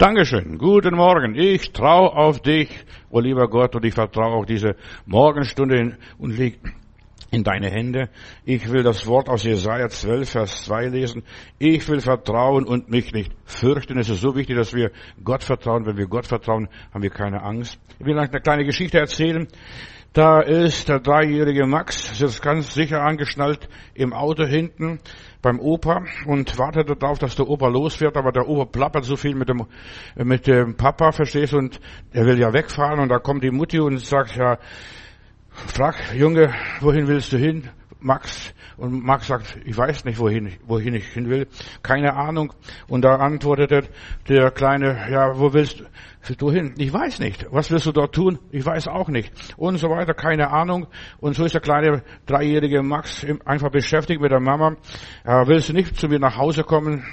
Dankeschön. Guten Morgen. Ich traue auf dich, oh lieber Gott, und ich vertraue auf diese Morgenstunde und leg in deine Hände. Ich will das Wort aus Jesaja 12, Vers 2 lesen. Ich will vertrauen und mich nicht fürchten. Es ist so wichtig, dass wir Gott vertrauen. Wenn wir Gott vertrauen, haben wir keine Angst. Ich will eine kleine Geschichte erzählen. Da ist der dreijährige Max, sitzt ganz sicher angeschnallt im Auto hinten beim Opa und wartet darauf, dass der Opa losfährt, aber der Opa plappert so viel mit dem, mit dem Papa, verstehst du, und er will ja wegfahren und da kommt die Mutti und sagt, ja, frag, Junge, wohin willst du hin? Max. Und Max sagt, ich weiß nicht, wohin, wohin ich hin will. Keine Ahnung. Und da antwortete der Kleine, ja, wo willst du hin? Ich weiß nicht. Was willst du dort tun? Ich weiß auch nicht. Und so weiter, keine Ahnung. Und so ist der kleine dreijährige Max einfach beschäftigt mit der Mama. Ja, willst du nicht zu mir nach Hause kommen?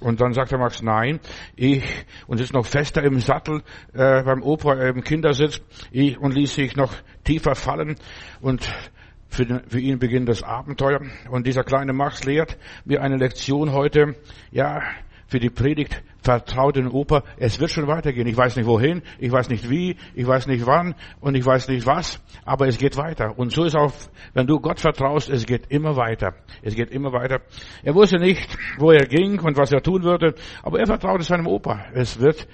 Und dann sagt der Max, nein, ich, und ist noch fester im Sattel äh, beim Opa äh, im Kindersitz, ich, und ließ sich noch tiefer fallen. Und für, den, für ihn beginnt das Abenteuer. Und dieser kleine Max lehrt mir eine Lektion heute. Ja, für die Predigt vertraut den Opa. Es wird schon weitergehen. Ich weiß nicht wohin, ich weiß nicht wie, ich weiß nicht wann und ich weiß nicht was, aber es geht weiter. Und so ist auch, wenn du Gott vertraust, es geht immer weiter. Es geht immer weiter. Er wusste nicht, wo er ging und was er tun würde, aber er vertraute seinem Opa. Es wird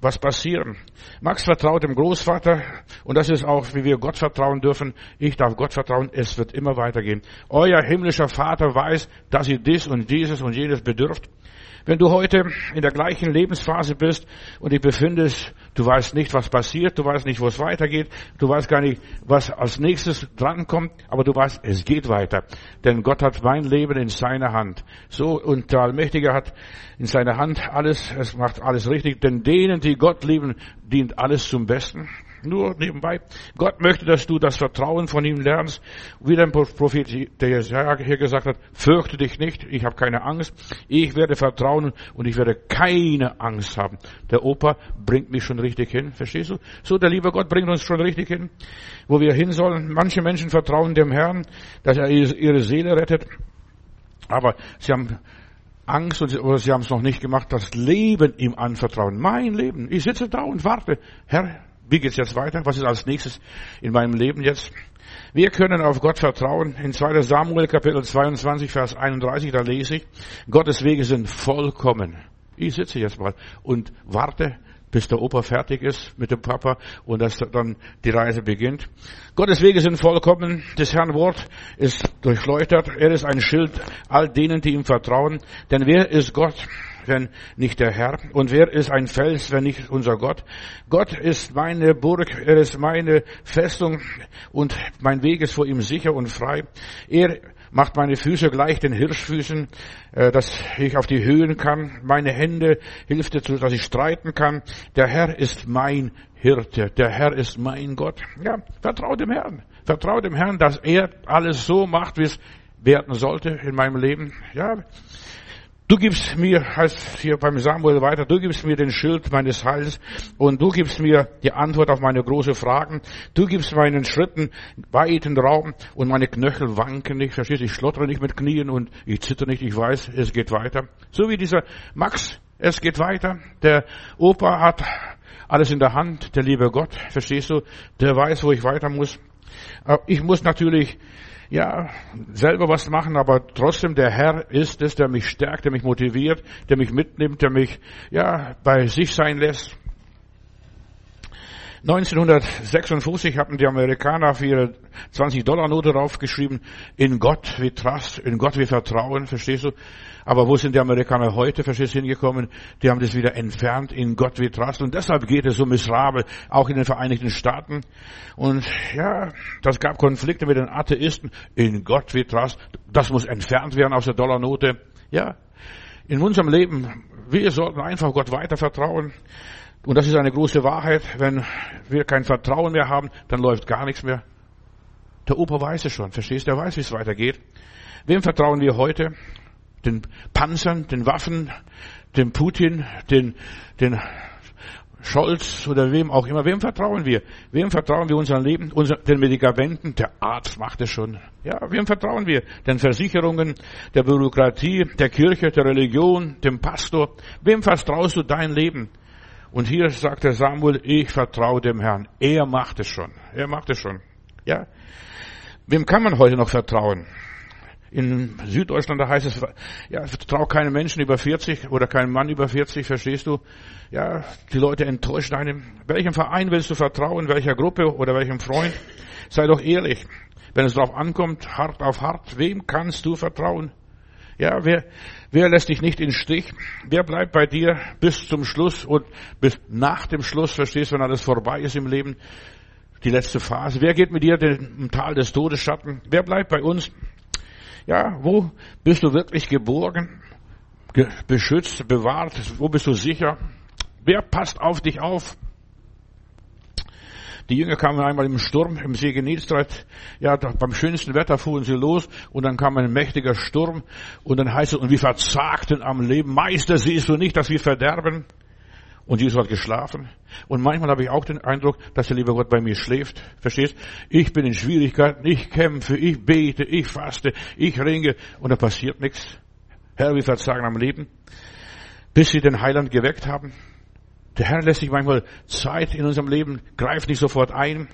was passieren. Max vertraut dem Großvater und das ist auch, wie wir Gott vertrauen dürfen. Ich darf Gott vertrauen, es wird immer weitergehen. Euer himmlischer Vater weiß, dass ihr dies und dieses und jenes bedürft. Wenn du heute in der gleichen Lebensphase bist und dich befindest, du weißt nicht, was passiert, du weißt nicht, wo es weitergeht, du weißt gar nicht, was als nächstes drankommt, aber du weißt, es geht weiter. Denn Gott hat mein Leben in seiner Hand. So, und der Allmächtige hat in seiner Hand alles, es macht alles richtig, denn denen, die Gott lieben, dient alles zum Besten. Nur nebenbei. Gott möchte, dass du das Vertrauen von ihm lernst. Wie der Prophet der Jesaja hier gesagt hat, fürchte dich nicht, ich habe keine Angst. Ich werde vertrauen und ich werde keine Angst haben. Der Opa bringt mich schon richtig hin. Verstehst du? So, der liebe Gott bringt uns schon richtig hin, wo wir hin sollen. Manche Menschen vertrauen dem Herrn, dass er ihre Seele rettet. Aber sie haben Angst oder sie haben es noch nicht gemacht, das Leben ihm anvertrauen. Mein Leben. Ich sitze da und warte. Herr, wie geht's jetzt weiter? Was ist als nächstes in meinem Leben jetzt? Wir können auf Gott vertrauen. In 2 Samuel Kapitel 22 Vers 31, da lese ich, Gottes Wege sind vollkommen. Ich sitze jetzt mal und warte, bis der Opa fertig ist mit dem Papa und dass dann die Reise beginnt. Gottes Wege sind vollkommen. Das Herrn Wort ist durchleuchtet. Er ist ein Schild all denen, die ihm vertrauen. Denn wer ist Gott? Wenn nicht der Herr? Und wer ist ein Fels, wenn nicht unser Gott? Gott ist meine Burg, er ist meine Festung und mein Weg ist vor ihm sicher und frei. Er macht meine Füße gleich den Hirschfüßen, äh, dass ich auf die Höhen kann. Meine Hände hilft dazu, dass ich streiten kann. Der Herr ist mein Hirte. Der Herr ist mein Gott. Ja, vertrau dem Herrn. Vertrau dem Herrn, dass er alles so macht, wie es werden sollte in meinem Leben. Ja, Du gibst mir, heißt hier beim Samuel weiter, du gibst mir den Schild meines Heils und du gibst mir die Antwort auf meine großen Fragen. Du gibst meinen Schritten weiten Raum und meine Knöchel wanken nicht, verstehst du? Ich schlottere nicht mit Knien und ich zitter nicht, ich weiß, es geht weiter. So wie dieser Max, es geht weiter. Der Opa hat alles in der Hand, der liebe Gott, verstehst du? Der weiß, wo ich weiter muss. Ich muss natürlich ja, selber was machen, aber trotzdem der Herr ist es, der mich stärkt, der mich motiviert, der mich mitnimmt, der mich, ja, bei sich sein lässt. 1956 hatten die Amerikaner für ihre 20-Dollar-Note draufgeschrieben, in Gott wir trust, in Gott wir vertrauen, verstehst du? Aber wo sind die Amerikaner heute, verstehst du, hingekommen? Die haben das wieder entfernt, in Gott wir trust. Und deshalb geht es so miserabel, auch in den Vereinigten Staaten. Und ja, das gab Konflikte mit den Atheisten, in Gott wir trust. Das muss entfernt werden aus der Dollarnote. Ja, in unserem Leben, wir sollten einfach Gott weiter vertrauen. Und das ist eine große Wahrheit. Wenn wir kein Vertrauen mehr haben, dann läuft gar nichts mehr. Der Opa weiß es schon, verstehst du? Er weiß, wie es weitergeht. Wem vertrauen wir heute? Den Panzern, den Waffen, dem Putin, den, den Scholz oder wem auch immer. Wem vertrauen wir? Wem vertrauen wir unser Leben, unser, den Medikamenten? Der Arzt macht es schon. Ja, wem vertrauen wir? Den Versicherungen, der Bürokratie, der Kirche, der Religion, dem Pastor. Wem vertraust du dein Leben? Und hier sagt der Samuel, ich vertraue dem Herrn. Er macht es schon. Er macht es schon. Ja. Wem kann man heute noch vertrauen? In Süddeutschland, da heißt es, ja, vertrau keinen Menschen über 40 oder keinen Mann über 40, verstehst du? Ja, die Leute enttäuschen einem. Welchem Verein willst du vertrauen? Welcher Gruppe oder welchem Freund? Sei doch ehrlich. Wenn es darauf ankommt, hart auf hart, wem kannst du vertrauen? Ja, wer, wer lässt dich nicht in Stich? Wer bleibt bei dir bis zum Schluss und bis nach dem Schluss, verstehst du, wenn alles vorbei ist im Leben? Die letzte Phase. Wer geht mit dir im Tal des Todesschatten? Wer bleibt bei uns? Ja, wo bist du wirklich geborgen, beschützt, bewahrt? Wo bist du sicher? Wer passt auf dich auf? Die Jünger kamen einmal im Sturm im See Genezareth. Ja, beim schönsten Wetter fuhren sie los und dann kam ein mächtiger Sturm und dann heißt es, und wir verzagten am Leben. Meister, siehst du nicht, dass wir verderben? Und Jesus hat geschlafen. Und manchmal habe ich auch den Eindruck, dass der liebe Gott bei mir schläft. Verstehst? Ich bin in Schwierigkeiten, ich kämpfe, ich bete, ich faste, ich ringe und da passiert nichts. Herr, wir verzagen am Leben. Bis sie den Heiland geweckt haben. Der Herr lässt sich manchmal Zeit in unserem Leben, greift nicht sofort ein.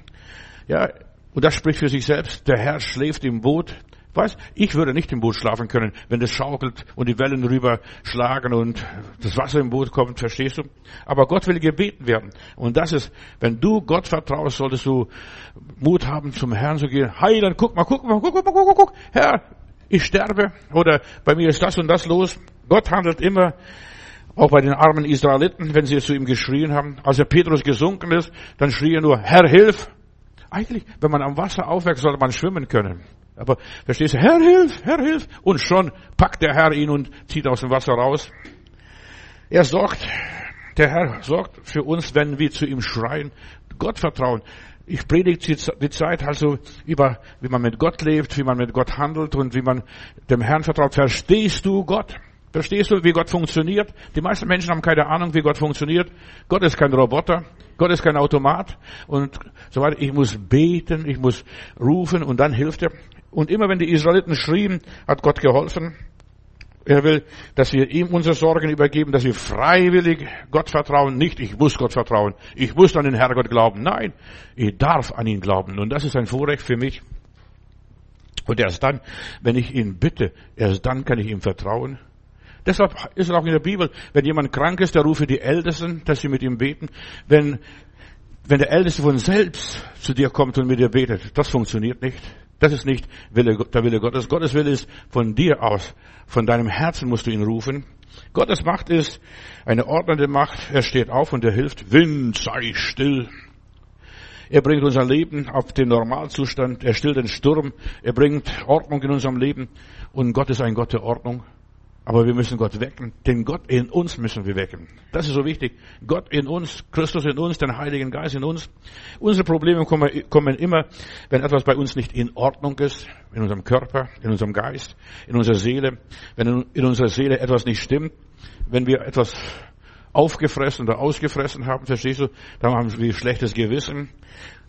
Ja, und das spricht für sich selbst. Der Herr schläft im Boot. Weiß, ich würde nicht im Boot schlafen können, wenn das schaukelt und die Wellen rüber schlagen und das Wasser im Boot kommt, verstehst du? Aber Gott will gebeten werden. Und das ist, wenn du Gott vertraust, solltest du Mut haben, zum Herrn zu gehen. Heiland, guck mal, guck mal, guck mal, guck mal, guck, Herr, ich sterbe oder bei mir ist das und das los. Gott handelt immer, auch bei den armen Israeliten, wenn sie zu ihm geschrien haben. Als der Petrus gesunken ist, dann schrie er nur, Herr, hilf! Eigentlich, wenn man am Wasser aufwächst, sollte man schwimmen können. Aber verstehst du, Herr, hilf, Herr, hilf. Und schon packt der Herr ihn und zieht aus dem Wasser raus. Er sorgt, der Herr sorgt für uns, wenn wir zu ihm schreien, Gott vertrauen. Ich predige die Zeit also über, wie man mit Gott lebt, wie man mit Gott handelt und wie man dem Herrn vertraut. Verstehst du Gott? Verstehst du, wie Gott funktioniert? Die meisten Menschen haben keine Ahnung, wie Gott funktioniert. Gott ist kein Roboter. Gott ist kein Automat. Und so weiter. Ich muss beten, ich muss rufen und dann hilft er. Und immer wenn die Israeliten schrien, hat Gott geholfen. Er will, dass wir ihm unsere Sorgen übergeben, dass wir freiwillig Gott vertrauen. Nicht, ich muss Gott vertrauen. Ich muss an den Herrgott glauben. Nein, ich darf an ihn glauben. Und das ist ein Vorrecht für mich. Und erst dann, wenn ich ihn bitte, erst dann kann ich ihm vertrauen. Deshalb ist es auch in der Bibel, wenn jemand krank ist, der rufe die Ältesten, dass sie mit ihm beten. Wenn, wenn der Älteste von selbst zu dir kommt und mit dir betet, das funktioniert nicht. Das ist nicht der Wille Gottes. Gottes Wille ist von dir aus. Von deinem Herzen musst du ihn rufen. Gottes Macht ist eine ordnende Macht. Er steht auf und er hilft. Wind, sei still. Er bringt unser Leben auf den Normalzustand. Er stillt den Sturm. Er bringt Ordnung in unserem Leben. Und Gott ist ein Gott der Ordnung. Aber wir müssen Gott wecken. Den Gott in uns müssen wir wecken. Das ist so wichtig. Gott in uns, Christus in uns, den Heiligen Geist in uns. Unsere Probleme kommen immer, wenn etwas bei uns nicht in Ordnung ist. In unserem Körper, in unserem Geist, in unserer Seele. Wenn in unserer Seele etwas nicht stimmt. Wenn wir etwas aufgefressen oder ausgefressen haben, verstehst du? Dann haben wir schlechtes Gewissen.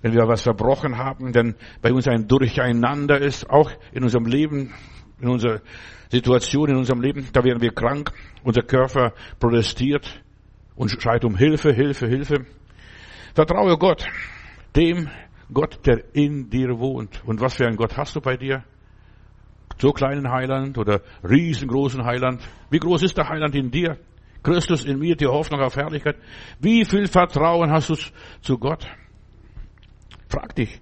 Wenn wir was verbrochen haben, denn bei uns ein Durcheinander ist, auch in unserem Leben, in unserer Situation in unserem Leben, da werden wir krank, unser Körper protestiert und schreit um Hilfe, Hilfe, Hilfe. Vertraue Gott, dem Gott, der in dir wohnt. Und was für ein Gott hast du bei dir? So kleinen Heiland oder riesengroßen Heiland? Wie groß ist der Heiland in dir? Christus in mir, die Hoffnung auf Herrlichkeit. Wie viel Vertrauen hast du zu Gott? Frag dich,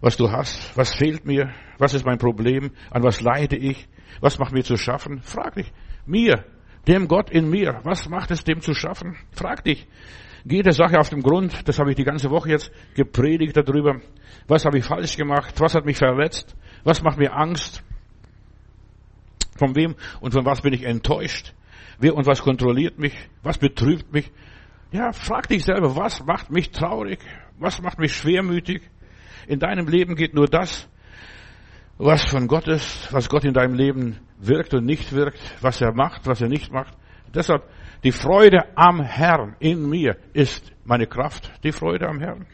was du hast, was fehlt mir, was ist mein Problem, an was leide ich, was macht mir zu schaffen? Frag dich. Mir, dem Gott in mir, was macht es dem zu schaffen? Frag dich. Geh der Sache auf den Grund, das habe ich die ganze Woche jetzt gepredigt darüber. Was habe ich falsch gemacht? Was hat mich verletzt? Was macht mir Angst? Von wem und von was bin ich enttäuscht? Wer und was kontrolliert mich? Was betrübt mich? Ja, frag dich selber, was macht mich traurig? Was macht mich schwermütig? In deinem Leben geht nur das, was von Gott ist, was Gott in deinem Leben wirkt und nicht wirkt, was er macht, was er nicht macht. Deshalb, die Freude am Herrn in mir ist meine Kraft, die Freude am Herrn.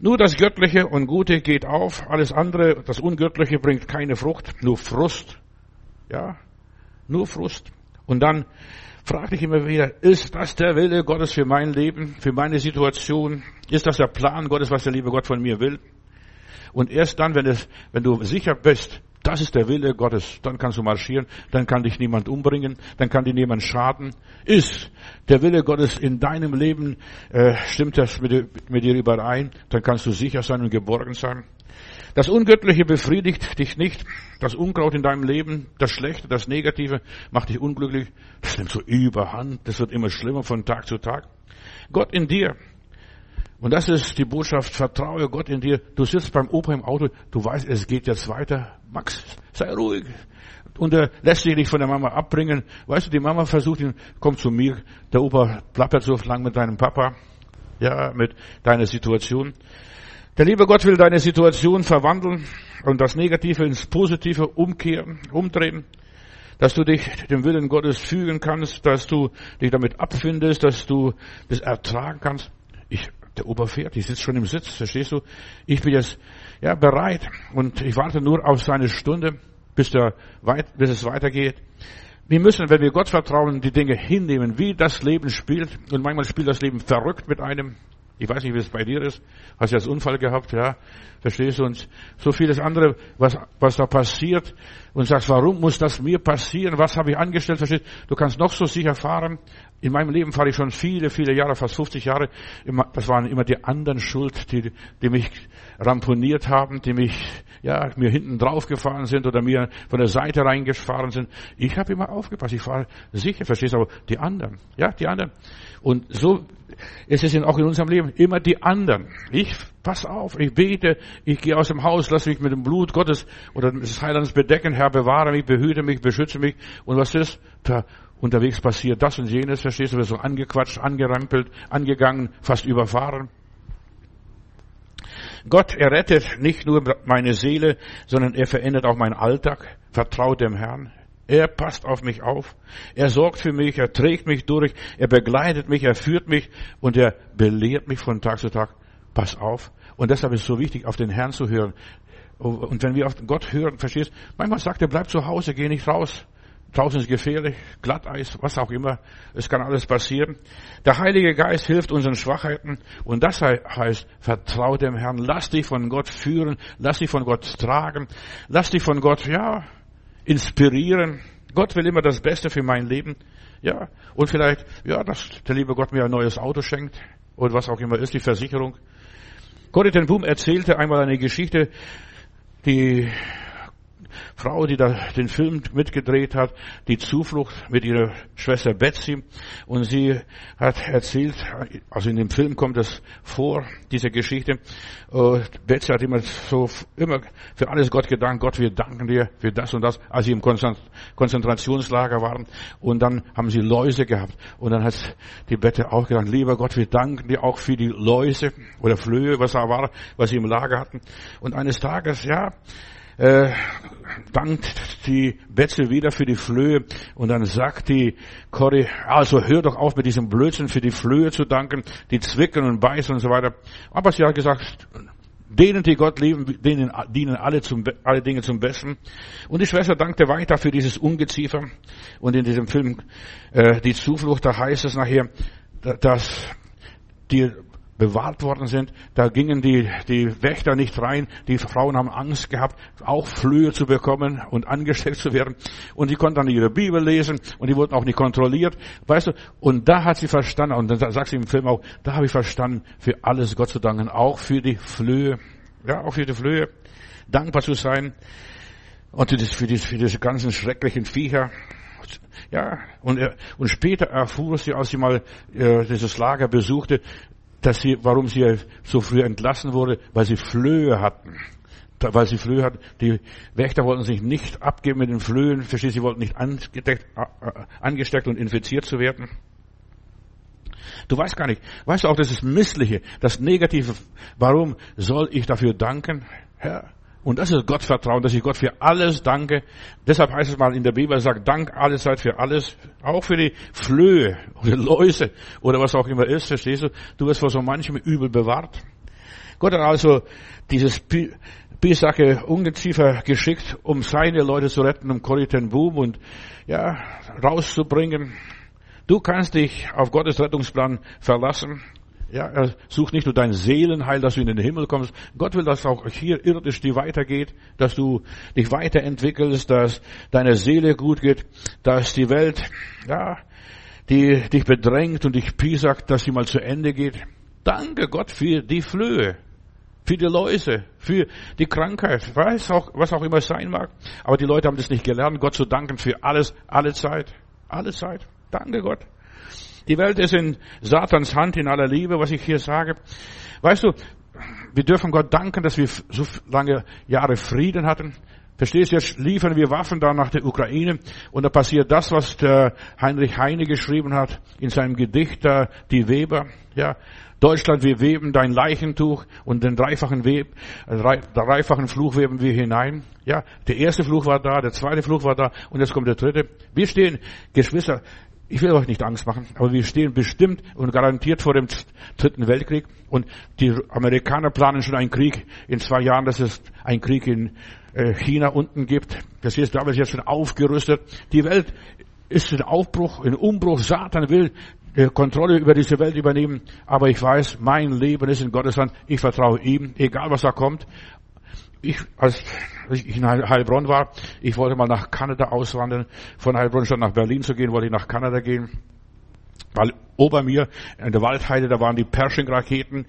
Nur das Göttliche und Gute geht auf, alles andere, das Ungöttliche bringt keine Frucht, nur Frust. Ja, nur Frust. Und dann Frag dich immer wieder, ist das der Wille Gottes für mein Leben, für meine Situation? Ist das der Plan Gottes, was der liebe Gott von mir will? Und erst dann, wenn, es, wenn du sicher bist, das ist der Wille Gottes, dann kannst du marschieren, dann kann dich niemand umbringen, dann kann dir niemand schaden. Ist der Wille Gottes in deinem Leben, äh, stimmt das mit, mit dir überein, dann kannst du sicher sein und geborgen sein. Das Ungöttliche befriedigt dich nicht. Das Unkraut in deinem Leben, das Schlechte, das Negative macht dich unglücklich. Das nimmt so überhand. Das wird immer schlimmer von Tag zu Tag. Gott in dir. Und das ist die Botschaft, vertraue Gott in dir. Du sitzt beim Opa im Auto, du weißt, es geht jetzt weiter. Max, sei ruhig. Und er lässt sich nicht von der Mama abbringen. Weißt du, die Mama versucht ihn, komm zu mir. Der Opa plappert so lang mit deinem Papa. Ja, mit deiner Situation. Der liebe Gott will deine Situation verwandeln und das Negative ins Positive umkehren, umdrehen, dass du dich dem Willen Gottes fügen kannst, dass du dich damit abfindest, dass du das ertragen kannst. Ich, der fährt, ich sitze schon im Sitz, verstehst du? Ich bin jetzt, ja, bereit und ich warte nur auf seine Stunde, bis, der, bis es weitergeht. Wir müssen, wenn wir Gott vertrauen, die Dinge hinnehmen, wie das Leben spielt. Und manchmal spielt das Leben verrückt mit einem. Ich weiß nicht, wie es bei dir ist. Hast du jetzt Unfall gehabt, ja? Verstehst du? Und so vieles andere, was, was da passiert. Und sagst, warum muss das mir passieren? Was habe ich angestellt? Verstehst du? kannst noch so sicher fahren. In meinem Leben fahre ich schon viele, viele Jahre, fast 50 Jahre. Das waren immer die anderen schuld, die, die mich ramponiert haben, die mich, ja, mir hinten drauf gefahren sind oder mir von der Seite reingefahren sind. Ich habe immer aufgepasst. Ich fahre sicher, verstehst du? Aber die anderen, ja, die anderen. Und so ist es auch in unserem Leben. Immer die anderen. Ich pass auf, ich bete, ich gehe aus dem Haus, lass mich mit dem Blut Gottes oder des Heilands bedecken, Herr, bewahre mich, behüte mich, beschütze mich. Und was ist? Da unterwegs passiert das und jenes, verstehst du, wir so angequatscht, angerempelt, angegangen, fast überfahren. Gott errettet nicht nur meine Seele, sondern er verändert auch meinen Alltag. Vertraut dem Herrn. Er passt auf mich auf. Er sorgt für mich. Er trägt mich durch. Er begleitet mich. Er führt mich und er belehrt mich von Tag zu Tag. Pass auf. Und deshalb ist es so wichtig, auf den Herrn zu hören. Und wenn wir auf Gott hören, verstehst, manchmal sagt er, bleib zu Hause, geh nicht raus. Draußen ist gefährlich, Glatteis, was auch immer. Es kann alles passieren. Der Heilige Geist hilft unseren Schwachheiten. Und das heißt, vertraue dem Herrn. Lass dich von Gott führen. Lass dich von Gott tragen. Lass dich von Gott, ja, inspirieren. Gott will immer das Beste für mein Leben. Ja, und vielleicht, ja, dass der liebe Gott mir ein neues Auto schenkt. Oder was auch immer ist, die Versicherung. Corrie ten Boom erzählte einmal eine Geschichte, die Frau, die da den Film mitgedreht hat, die Zuflucht mit ihrer Schwester Betsy. Und sie hat erzählt, also in dem Film kommt es vor, diese Geschichte. Betsy hat immer so, immer für alles Gott gedankt. Gott, wir danken dir für das und das, als sie im Konzentrationslager waren. Und dann haben sie Läuse gehabt. Und dann hat die Bette auch gedacht, lieber Gott, wir danken dir auch für die Läuse oder Flöhe, was da war, was sie im Lager hatten. Und eines Tages, ja, äh, dankt die Betzel wieder für die Flöhe und dann sagt die Corrie, also hör doch auf mit diesem Blödsinn für die Flöhe zu danken, die zwicken und beißen und so weiter. Aber sie hat gesagt, denen, die Gott lieben, denen dienen alle, zum, alle Dinge zum Besten. Und die Schwester dankte weiter für dieses Ungeziefer. Und in diesem Film, äh, die Zuflucht, da heißt es nachher, dass die bewahrt worden sind, da gingen die, die Wächter nicht rein, die Frauen haben Angst gehabt, auch Flöhe zu bekommen und angesteckt zu werden. Und die konnten dann ihre Bibel lesen und die wurden auch nicht kontrolliert, weißt du. Und da hat sie verstanden, und dann sagt sie im Film auch, da habe ich verstanden, für alles Gott zu danken, auch für die Flöhe, ja, auch für die Flöhe, dankbar zu sein. Und für, die, für diese ganzen schrecklichen Viecher, ja, und, und später erfuhr sie, als sie mal äh, dieses Lager besuchte, dass sie, warum sie so früh entlassen wurde, weil sie Flöhe hatten. Weil sie Flöhe hatten. Die Wächter wollten sich nicht abgeben mit den Flöhen. Verstehst Sie wollten nicht angesteckt und infiziert zu werden. Du weißt gar nicht. Weißt du auch, das ist Missliche, das Negative. Warum soll ich dafür danken? Herr, und das ist Gottvertrauen, dass ich Gott für alles danke. Deshalb heißt es mal in der Bibel, sagt Dank alles seid für alles. Auch für die Flöhe oder Läuse oder was auch immer ist, verstehst du? Du wirst vor so manchem Übel bewahrt. Gott hat also dieses Bisacke Ungeziefer geschickt, um seine Leute zu retten, um Corrie Boom und, ja, rauszubringen. Du kannst dich auf Gottes Rettungsplan verlassen. Ja, er sucht nicht nur dein Seelenheil, dass du in den Himmel kommst. Gott will, dass auch hier irdisch die weitergeht, dass du dich weiterentwickelst, dass deine Seele gut geht, dass die Welt, ja, die dich bedrängt und dich piesackt, dass sie mal zu Ende geht. Danke Gott für die Flöhe, für die Läuse, für die Krankheit, weiß auch, was auch immer es sein mag. Aber die Leute haben das nicht gelernt, Gott zu danken für alles, alle Zeit, alle Zeit. Danke Gott. Die Welt ist in Satans Hand in aller Liebe, was ich hier sage. Weißt du, wir dürfen Gott danken, dass wir so lange Jahre Frieden hatten. Verstehst du, jetzt liefern wir Waffen da nach der Ukraine und da passiert das, was der Heinrich Heine geschrieben hat in seinem Gedicht die Weber. Ja, Deutschland, wir weben dein Leichentuch und den dreifachen Web, äh, dreifachen Fluch weben wir hinein. Ja, der erste Fluch war da, der zweite Fluch war da und jetzt kommt der dritte. Wir stehen, Geschwister, ich will euch nicht Angst machen, aber wir stehen bestimmt und garantiert vor dem dritten Weltkrieg. Und die Amerikaner planen schon einen Krieg in zwei Jahren, dass es einen Krieg in äh, China unten gibt. Das ist damals jetzt schon aufgerüstet. Die Welt ist in Aufbruch, in Umbruch. Satan will die Kontrolle über diese Welt übernehmen. Aber ich weiß, mein Leben ist in Gottes Hand. Ich vertraue ihm, egal was da kommt ich, als ich in Heilbronn war, ich wollte mal nach Kanada auswandern. Von Heilbronn statt nach Berlin zu gehen, wollte ich nach Kanada gehen. Weil ober mir in der Waldheide, da waren die Pershing-Raketen,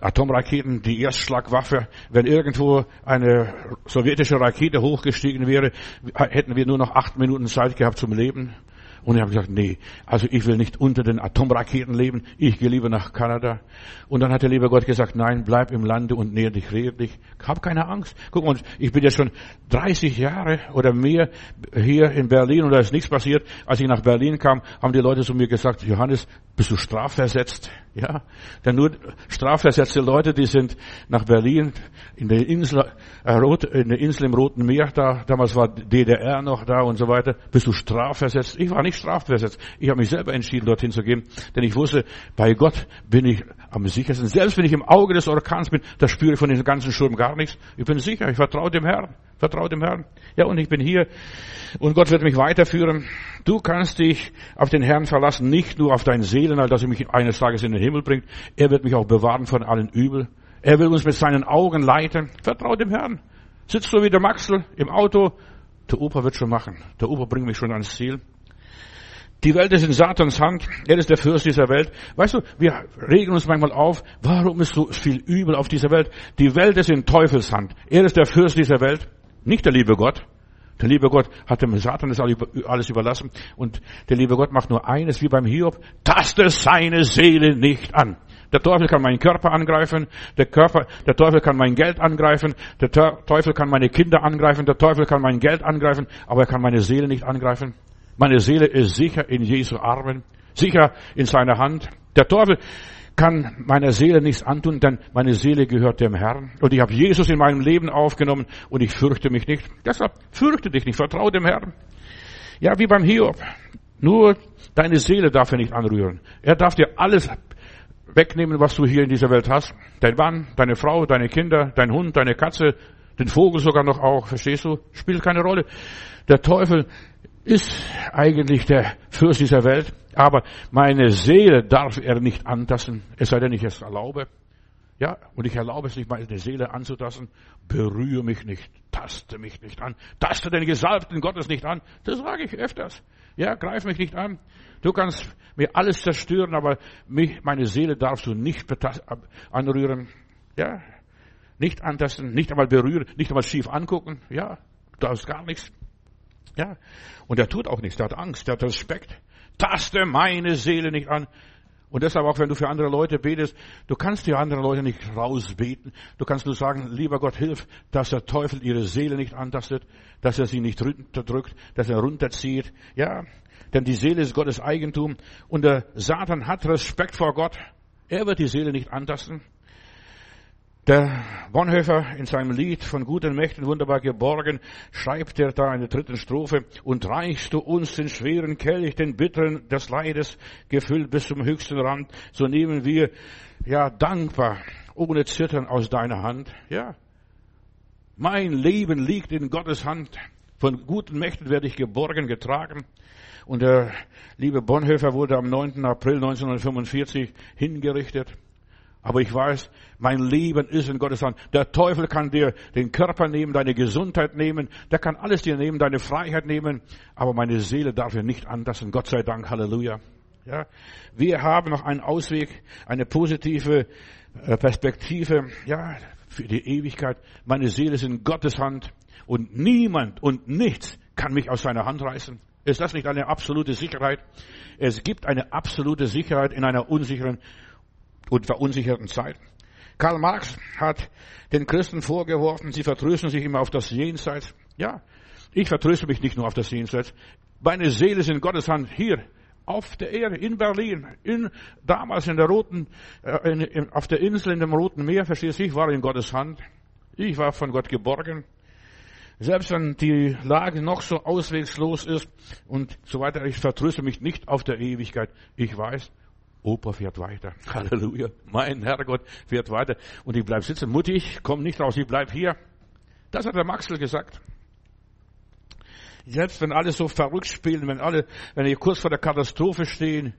Atomraketen, die Erstschlagwaffe. Wenn irgendwo eine sowjetische Rakete hochgestiegen wäre, hätten wir nur noch acht Minuten Zeit gehabt zum Leben. Und ich habe gesagt, nee, also ich will nicht unter den Atomraketen leben, ich gehe lieber nach Kanada. Und dann hat der liebe Gott gesagt, nein, bleib im Lande und näher dich redlich. Hab keine Angst. Guck mal, ich bin jetzt schon 30 Jahre oder mehr hier in Berlin und da ist nichts passiert. Als ich nach Berlin kam, haben die Leute zu mir gesagt, Johannes, bist du strafversetzt? Ja, denn nur strafversetzte Leute, die sind nach Berlin in der Insel, äh, in der Insel im Roten Meer da, damals war DDR noch da und so weiter. Bist du strafversetzt? Ich war nicht strafversetzt. Ich habe mich selber entschieden, dorthin zu gehen, denn ich wusste, bei Gott bin ich am sichersten. Selbst wenn ich im Auge des Orkans bin, da spüre ich von diesem ganzen Sturm gar nichts. Ich bin sicher, ich vertraue dem Herrn. Vertraue dem Herrn. Ja, und ich bin hier und Gott wird mich weiterführen. Du kannst dich auf den Herrn verlassen, nicht nur auf dein Seelenheil, dass er mich eines Tages in den Himmel bringt. Er wird mich auch bewahren von allen Übel. Er will uns mit seinen Augen leiten. Vertraue dem Herrn. Sitzt du wie der Maxel im Auto. Der Opa wird schon machen. Der Opa bringt mich schon ans Ziel. Die Welt ist in Satans Hand. Er ist der Fürst dieser Welt. Weißt du, wir regen uns manchmal auf, warum ist so viel Übel auf dieser Welt? Die Welt ist in Teufels Hand. Er ist der Fürst dieser Welt, nicht der liebe Gott. Der liebe Gott hat dem Satan das alles überlassen. Und der liebe Gott macht nur eines, wie beim Hiob, taste seine Seele nicht an. Der Teufel kann meinen Körper angreifen, der Körper, der Teufel kann mein Geld angreifen, der Teufel kann meine Kinder angreifen, der Teufel kann mein Geld angreifen, aber er kann meine Seele nicht angreifen. Meine Seele ist sicher in Jesu Armen, sicher in seiner Hand. Der Teufel kann meiner Seele nichts antun, denn meine Seele gehört dem Herrn. Und ich habe Jesus in meinem Leben aufgenommen und ich fürchte mich nicht. Deshalb fürchte dich nicht, vertraue dem Herrn. Ja, wie beim Hiob. Nur deine Seele darf er nicht anrühren. Er darf dir alles wegnehmen, was du hier in dieser Welt hast. Dein Mann, deine Frau, deine Kinder, dein Hund, deine Katze, den Vogel sogar noch auch, verstehst du? Spielt keine Rolle. Der Teufel ist eigentlich der Fürst dieser Welt, aber meine Seele darf er nicht antasten, es sei denn, ich es erlaube. Ja, und ich erlaube es nicht, meine Seele anzutasten. Berühre mich nicht, taste mich nicht an, taste den Gesalbten Gottes nicht an. Das sage ich öfters. Ja, greif mich nicht an. Du kannst mir alles zerstören, aber mich, meine Seele darfst du nicht anrühren. Ja, nicht antasten, nicht einmal berühren, nicht einmal schief angucken. Ja, du darfst gar nichts. Ja. Und er tut auch nichts, der hat Angst, der hat Respekt. Taste meine Seele nicht an. Und deshalb auch, wenn du für andere Leute betest, du kannst die anderen Leute nicht rausbeten. Du kannst nur sagen, lieber Gott, hilf, dass der Teufel ihre Seele nicht antastet, dass er sie nicht runterdrückt, dass er runterzieht. Ja, denn die Seele ist Gottes Eigentum und der Satan hat Respekt vor Gott. Er wird die Seele nicht antasten. Der Bonhoeffer in seinem Lied von guten Mächten wunderbar geborgen schreibt er da in der dritten Strophe, und reichst du uns den schweren Kelch, den bitteren des Leides, gefüllt bis zum höchsten Rand, so nehmen wir, ja, dankbar, ohne Zittern aus deiner Hand, ja. Mein Leben liegt in Gottes Hand. Von guten Mächten werde ich geborgen, getragen. Und der liebe Bonhoeffer wurde am 9. April 1945 hingerichtet. Aber ich weiß, mein Leben ist in Gottes Hand. Der Teufel kann dir den Körper nehmen, deine Gesundheit nehmen, der kann alles dir nehmen, deine Freiheit nehmen, aber meine Seele darf er nicht anlassen. Gott sei Dank, Halleluja. Ja, wir haben noch einen Ausweg, eine positive äh, Perspektive, ja, für die Ewigkeit. Meine Seele ist in Gottes Hand und niemand und nichts kann mich aus seiner Hand reißen. Ist das nicht eine absolute Sicherheit? Es gibt eine absolute Sicherheit in einer unsicheren und verunsicherten Zeit. Karl Marx hat den Christen vorgeworfen, sie vertrösten sich immer auf das Jenseits. Ja, ich vertröste mich nicht nur auf das Jenseits. Meine Seele ist in Gottes Hand hier auf der Erde, in Berlin, in, damals in der roten, äh, in, in, auf der Insel in dem Roten Meer, verstehst du, ich war in Gottes Hand. Ich war von Gott geborgen. Selbst wenn die Lage noch so auswegslos ist und so weiter, ich vertröste mich nicht auf der Ewigkeit. Ich weiß, Opa fährt weiter. Halleluja. Mein Herrgott fährt weiter. Und ich bleib sitzen. Mutti, ich komm nicht raus, ich bleib hier. Das hat der Maxel gesagt. Selbst wenn alle so verrückt spielen, wenn alle, wenn wir kurz vor der Katastrophe stehen,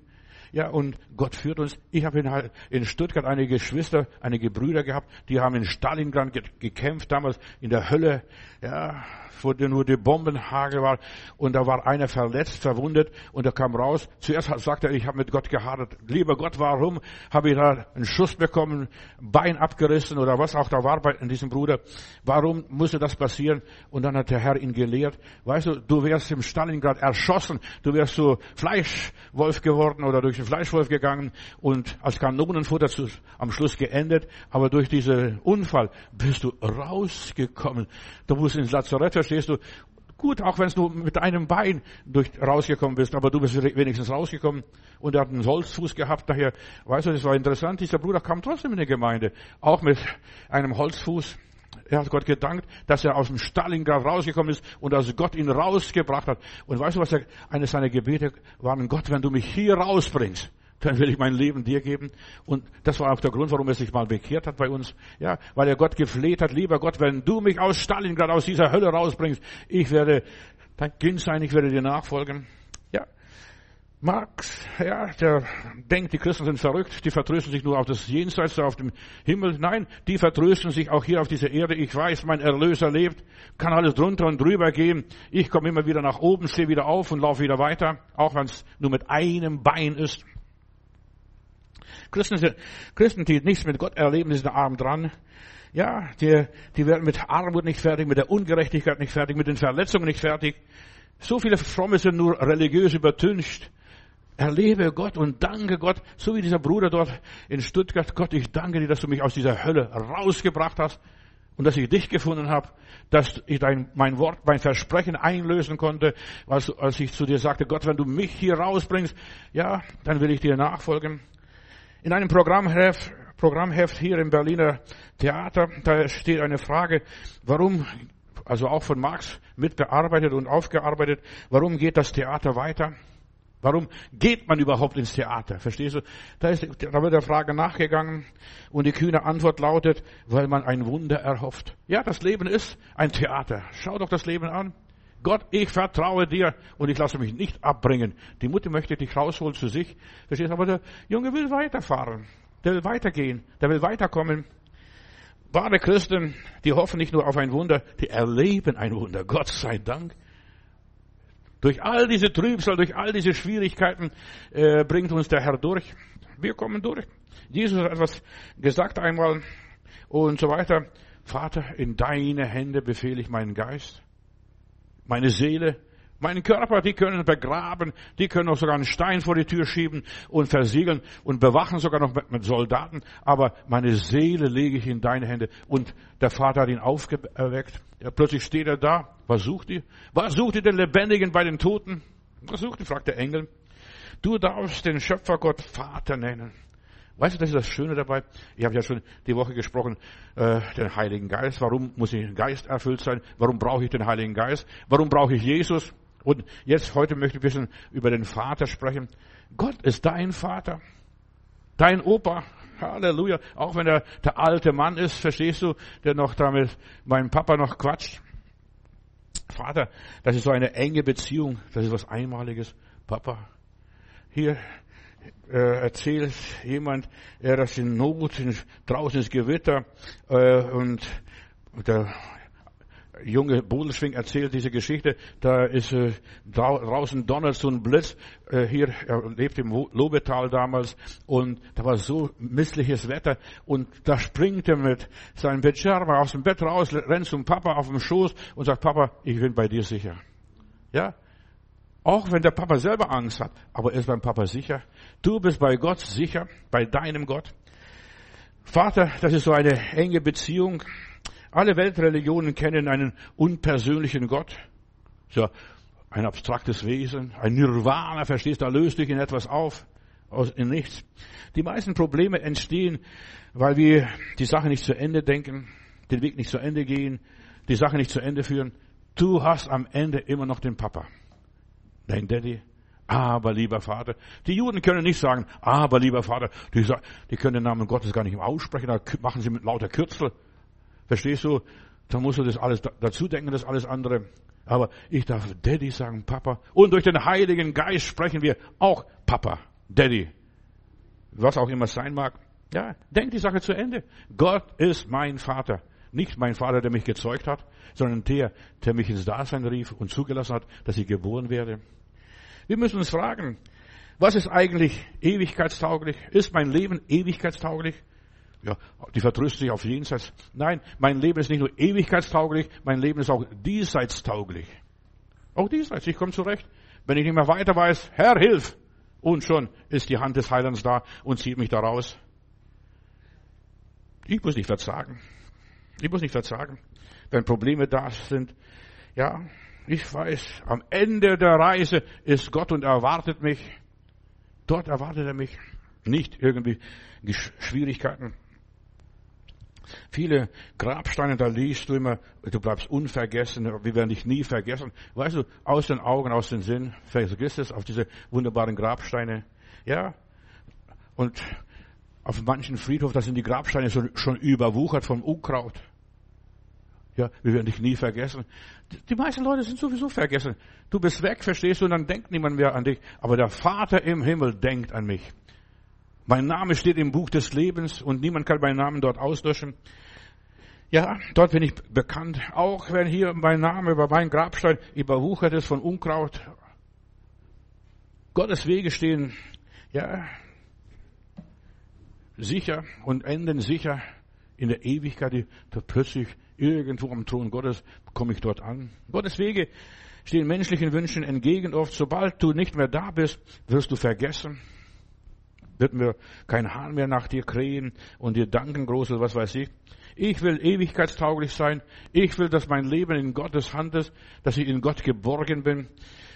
ja, und Gott führt uns. Ich habe in, in Stuttgart einige Geschwister, einige Brüder gehabt, die haben in Stalingrad gekämpft, damals in der Hölle, ja, wo nur die Bombenhagel war. Und da war einer verletzt, verwundet, und er kam raus. Zuerst sagte er, ich habe mit Gott gehadert. Lieber Gott, warum habe ich da einen Schuss bekommen, Bein abgerissen oder was auch da war bei diesem Bruder? Warum musste das passieren? Und dann hat der Herr ihn gelehrt. Weißt du, du wärst im Stalingrad erschossen, du wärst so Fleischwolf geworden oder durch den Fleischwolf gegangen und als Kanonenfutter zu, am Schluss geendet. Aber durch diesen Unfall bist du rausgekommen. Du musst ins Lazarett, verstehst du? Gut, auch wenn du mit einem Bein durch, rausgekommen bist, aber du bist wenigstens rausgekommen und er hat einen Holzfuß gehabt. Daher, weißt du, das war interessant. Dieser Bruder kam trotzdem in die Gemeinde, auch mit einem Holzfuß. Er hat Gott gedankt, dass er aus dem Stalingrad rausgekommen ist und dass Gott ihn rausgebracht hat. Und weißt du, was er, eines seiner Gebete waren? Gott, wenn du mich hier rausbringst, dann will ich mein Leben dir geben. Und das war auch der Grund, warum er sich mal bekehrt hat bei uns. Ja, weil er Gott gefleht hat, lieber Gott, wenn du mich aus Stalingrad, aus dieser Hölle rausbringst, ich werde dein Kind sein, ich werde dir nachfolgen. Marx, ja, der denkt, die Christen sind verrückt, die vertrösten sich nur auf das Jenseits, auf dem Himmel. Nein, die vertrösten sich auch hier auf dieser Erde. Ich weiß, mein Erlöser lebt, kann alles drunter und drüber gehen. Ich komme immer wieder nach oben, stehe wieder auf und laufe wieder weiter, auch wenn es nur mit einem Bein ist. Christen, Christen, die nichts mit Gott erleben, sind arm dran. Ja, die, die werden mit Armut nicht fertig, mit der Ungerechtigkeit nicht fertig, mit den Verletzungen nicht fertig. So viele Fromme sind nur religiös übertüncht. Erlebe Gott und danke Gott, so wie dieser Bruder dort in Stuttgart. Gott, ich danke dir, dass du mich aus dieser Hölle rausgebracht hast und dass ich dich gefunden habe, dass ich dein, mein Wort, mein Versprechen einlösen konnte, als, als ich zu dir sagte, Gott, wenn du mich hier rausbringst, ja, dann will ich dir nachfolgen. In einem Programmheft, Programmheft hier im Berliner Theater, da steht eine Frage, warum, also auch von Marx mitbearbeitet und aufgearbeitet, warum geht das Theater weiter? Warum geht man überhaupt ins Theater? Verstehst du? Da, ist, da wird der Frage nachgegangen und die kühne Antwort lautet, weil man ein Wunder erhofft. Ja, das Leben ist ein Theater. Schau doch das Leben an. Gott, ich vertraue dir und ich lasse mich nicht abbringen. Die Mutter möchte dich rausholen zu sich. Verstehst du? Aber der Junge will weiterfahren. Der will weitergehen. Der will weiterkommen. Wahre Christen, die hoffen nicht nur auf ein Wunder, die erleben ein Wunder. Gott sei Dank. Durch all diese Trübsal, durch all diese Schwierigkeiten äh, bringt uns der Herr durch. Wir kommen durch. Jesus hat etwas gesagt einmal und so weiter. Vater, in deine Hände befehle ich meinen Geist, meine Seele, meinen Körper, die können begraben, die können auch sogar einen Stein vor die Tür schieben und versiegeln und bewachen sogar noch mit, Soldaten. Aber meine Seele lege ich in deine Hände. Und der Vater hat ihn aufgeweckt. Ja, plötzlich steht er da. Was sucht ihr? Was sucht ihr den Lebendigen bei den Toten? Was sucht ihr? fragt der Engel. Du darfst den Schöpfergott Vater nennen. Weißt du, das ist das Schöne dabei? Ich habe ja schon die Woche gesprochen, äh, den Heiligen Geist. Warum muss ich Geist erfüllt sein? Warum brauche ich den Heiligen Geist? Warum brauche ich Jesus? Und jetzt, heute möchte ich ein bisschen über den Vater sprechen. Gott ist dein Vater. Dein Opa. Halleluja. Auch wenn er der alte Mann ist, verstehst du, der noch damit meinem Papa noch quatscht. Vater, das ist so eine enge Beziehung. Das ist was Einmaliges. Papa, hier äh, erzählt jemand, er ist in Not, in, draußen ist Gewitter äh, und der junge Bodenschwing erzählt diese Geschichte, da ist äh, draußen donnert so ein Blitz, äh, hier, er lebt im Lobetal damals und da war so missliches Wetter und da springt er mit seinem Pyjama aus dem Bett raus, rennt zum Papa auf dem Schoß und sagt, Papa, ich bin bei dir sicher. Ja, auch wenn der Papa selber Angst hat, aber er ist beim Papa sicher. Du bist bei Gott sicher, bei deinem Gott. Vater, das ist so eine enge Beziehung. Alle Weltreligionen kennen einen unpersönlichen Gott. So ein abstraktes Wesen, ein Nirvana, verstehst du, löst dich in etwas auf, aus in nichts. Die meisten Probleme entstehen, weil wir die Sache nicht zu Ende denken, den Weg nicht zu Ende gehen, die Sache nicht zu Ende führen. Du hast am Ende immer noch den Papa. Dein Daddy. Aber lieber Vater. Die Juden können nicht sagen, aber lieber Vater. Die, die können den Namen Gottes gar nicht aussprechen, da machen sie mit lauter Kürzel. Verstehst du? Da musst du das alles dazu denken, das alles andere. Aber ich darf Daddy sagen, Papa. Und durch den Heiligen Geist sprechen wir auch Papa, Daddy. Was auch immer es sein mag. Ja, denk die Sache zu Ende. Gott ist mein Vater. Nicht mein Vater, der mich gezeugt hat, sondern der, der mich ins Dasein rief und zugelassen hat, dass ich geboren werde. Wir müssen uns fragen, was ist eigentlich ewigkeitstauglich? Ist mein Leben ewigkeitstauglich? Ja, die vertröstet sich auf jenseits. Nein, mein Leben ist nicht nur ewigkeitstauglich, mein Leben ist auch diesseitstauglich. Auch diesseits, ich komme zurecht. Wenn ich nicht mehr weiter weiß, Herr, hilf! Und schon ist die Hand des Heilands da und zieht mich da raus. Ich muss nicht verzagen. Ich muss nicht verzagen. Wenn Probleme da sind, ja, ich weiß, am Ende der Reise ist Gott und erwartet mich. Dort erwartet er mich. Nicht irgendwie Schwierigkeiten. Viele Grabsteine, da liest du immer, du bleibst unvergessen, wir werden dich nie vergessen. Weißt du, aus den Augen, aus den Sinn, vergiss es auf diese wunderbaren Grabsteine. Ja, und auf manchen Friedhof, da sind die Grabsteine schon überwuchert vom Unkraut. Ja, wir werden dich nie vergessen. Die meisten Leute sind sowieso vergessen. Du bist weg, verstehst du, und dann denkt niemand mehr an dich. Aber der Vater im Himmel denkt an mich. Mein Name steht im Buch des Lebens und niemand kann meinen Namen dort auslöschen. Ja, dort bin ich bekannt. Auch wenn hier mein Name über meinen Grabstein überwuchert ist von Unkraut. Gottes Wege stehen, ja, sicher und enden sicher in der Ewigkeit, plötzlich irgendwo am Thron Gottes komme ich dort an. Gottes Wege stehen menschlichen Wünschen entgegen oft. Sobald du nicht mehr da bist, wirst du vergessen. Wird mir kein Hahn mehr nach dir krähen und dir danken, groß was weiß ich. Ich will ewigkeitstauglich sein. Ich will, dass mein Leben in Gottes Hand ist, dass ich in Gott geborgen bin.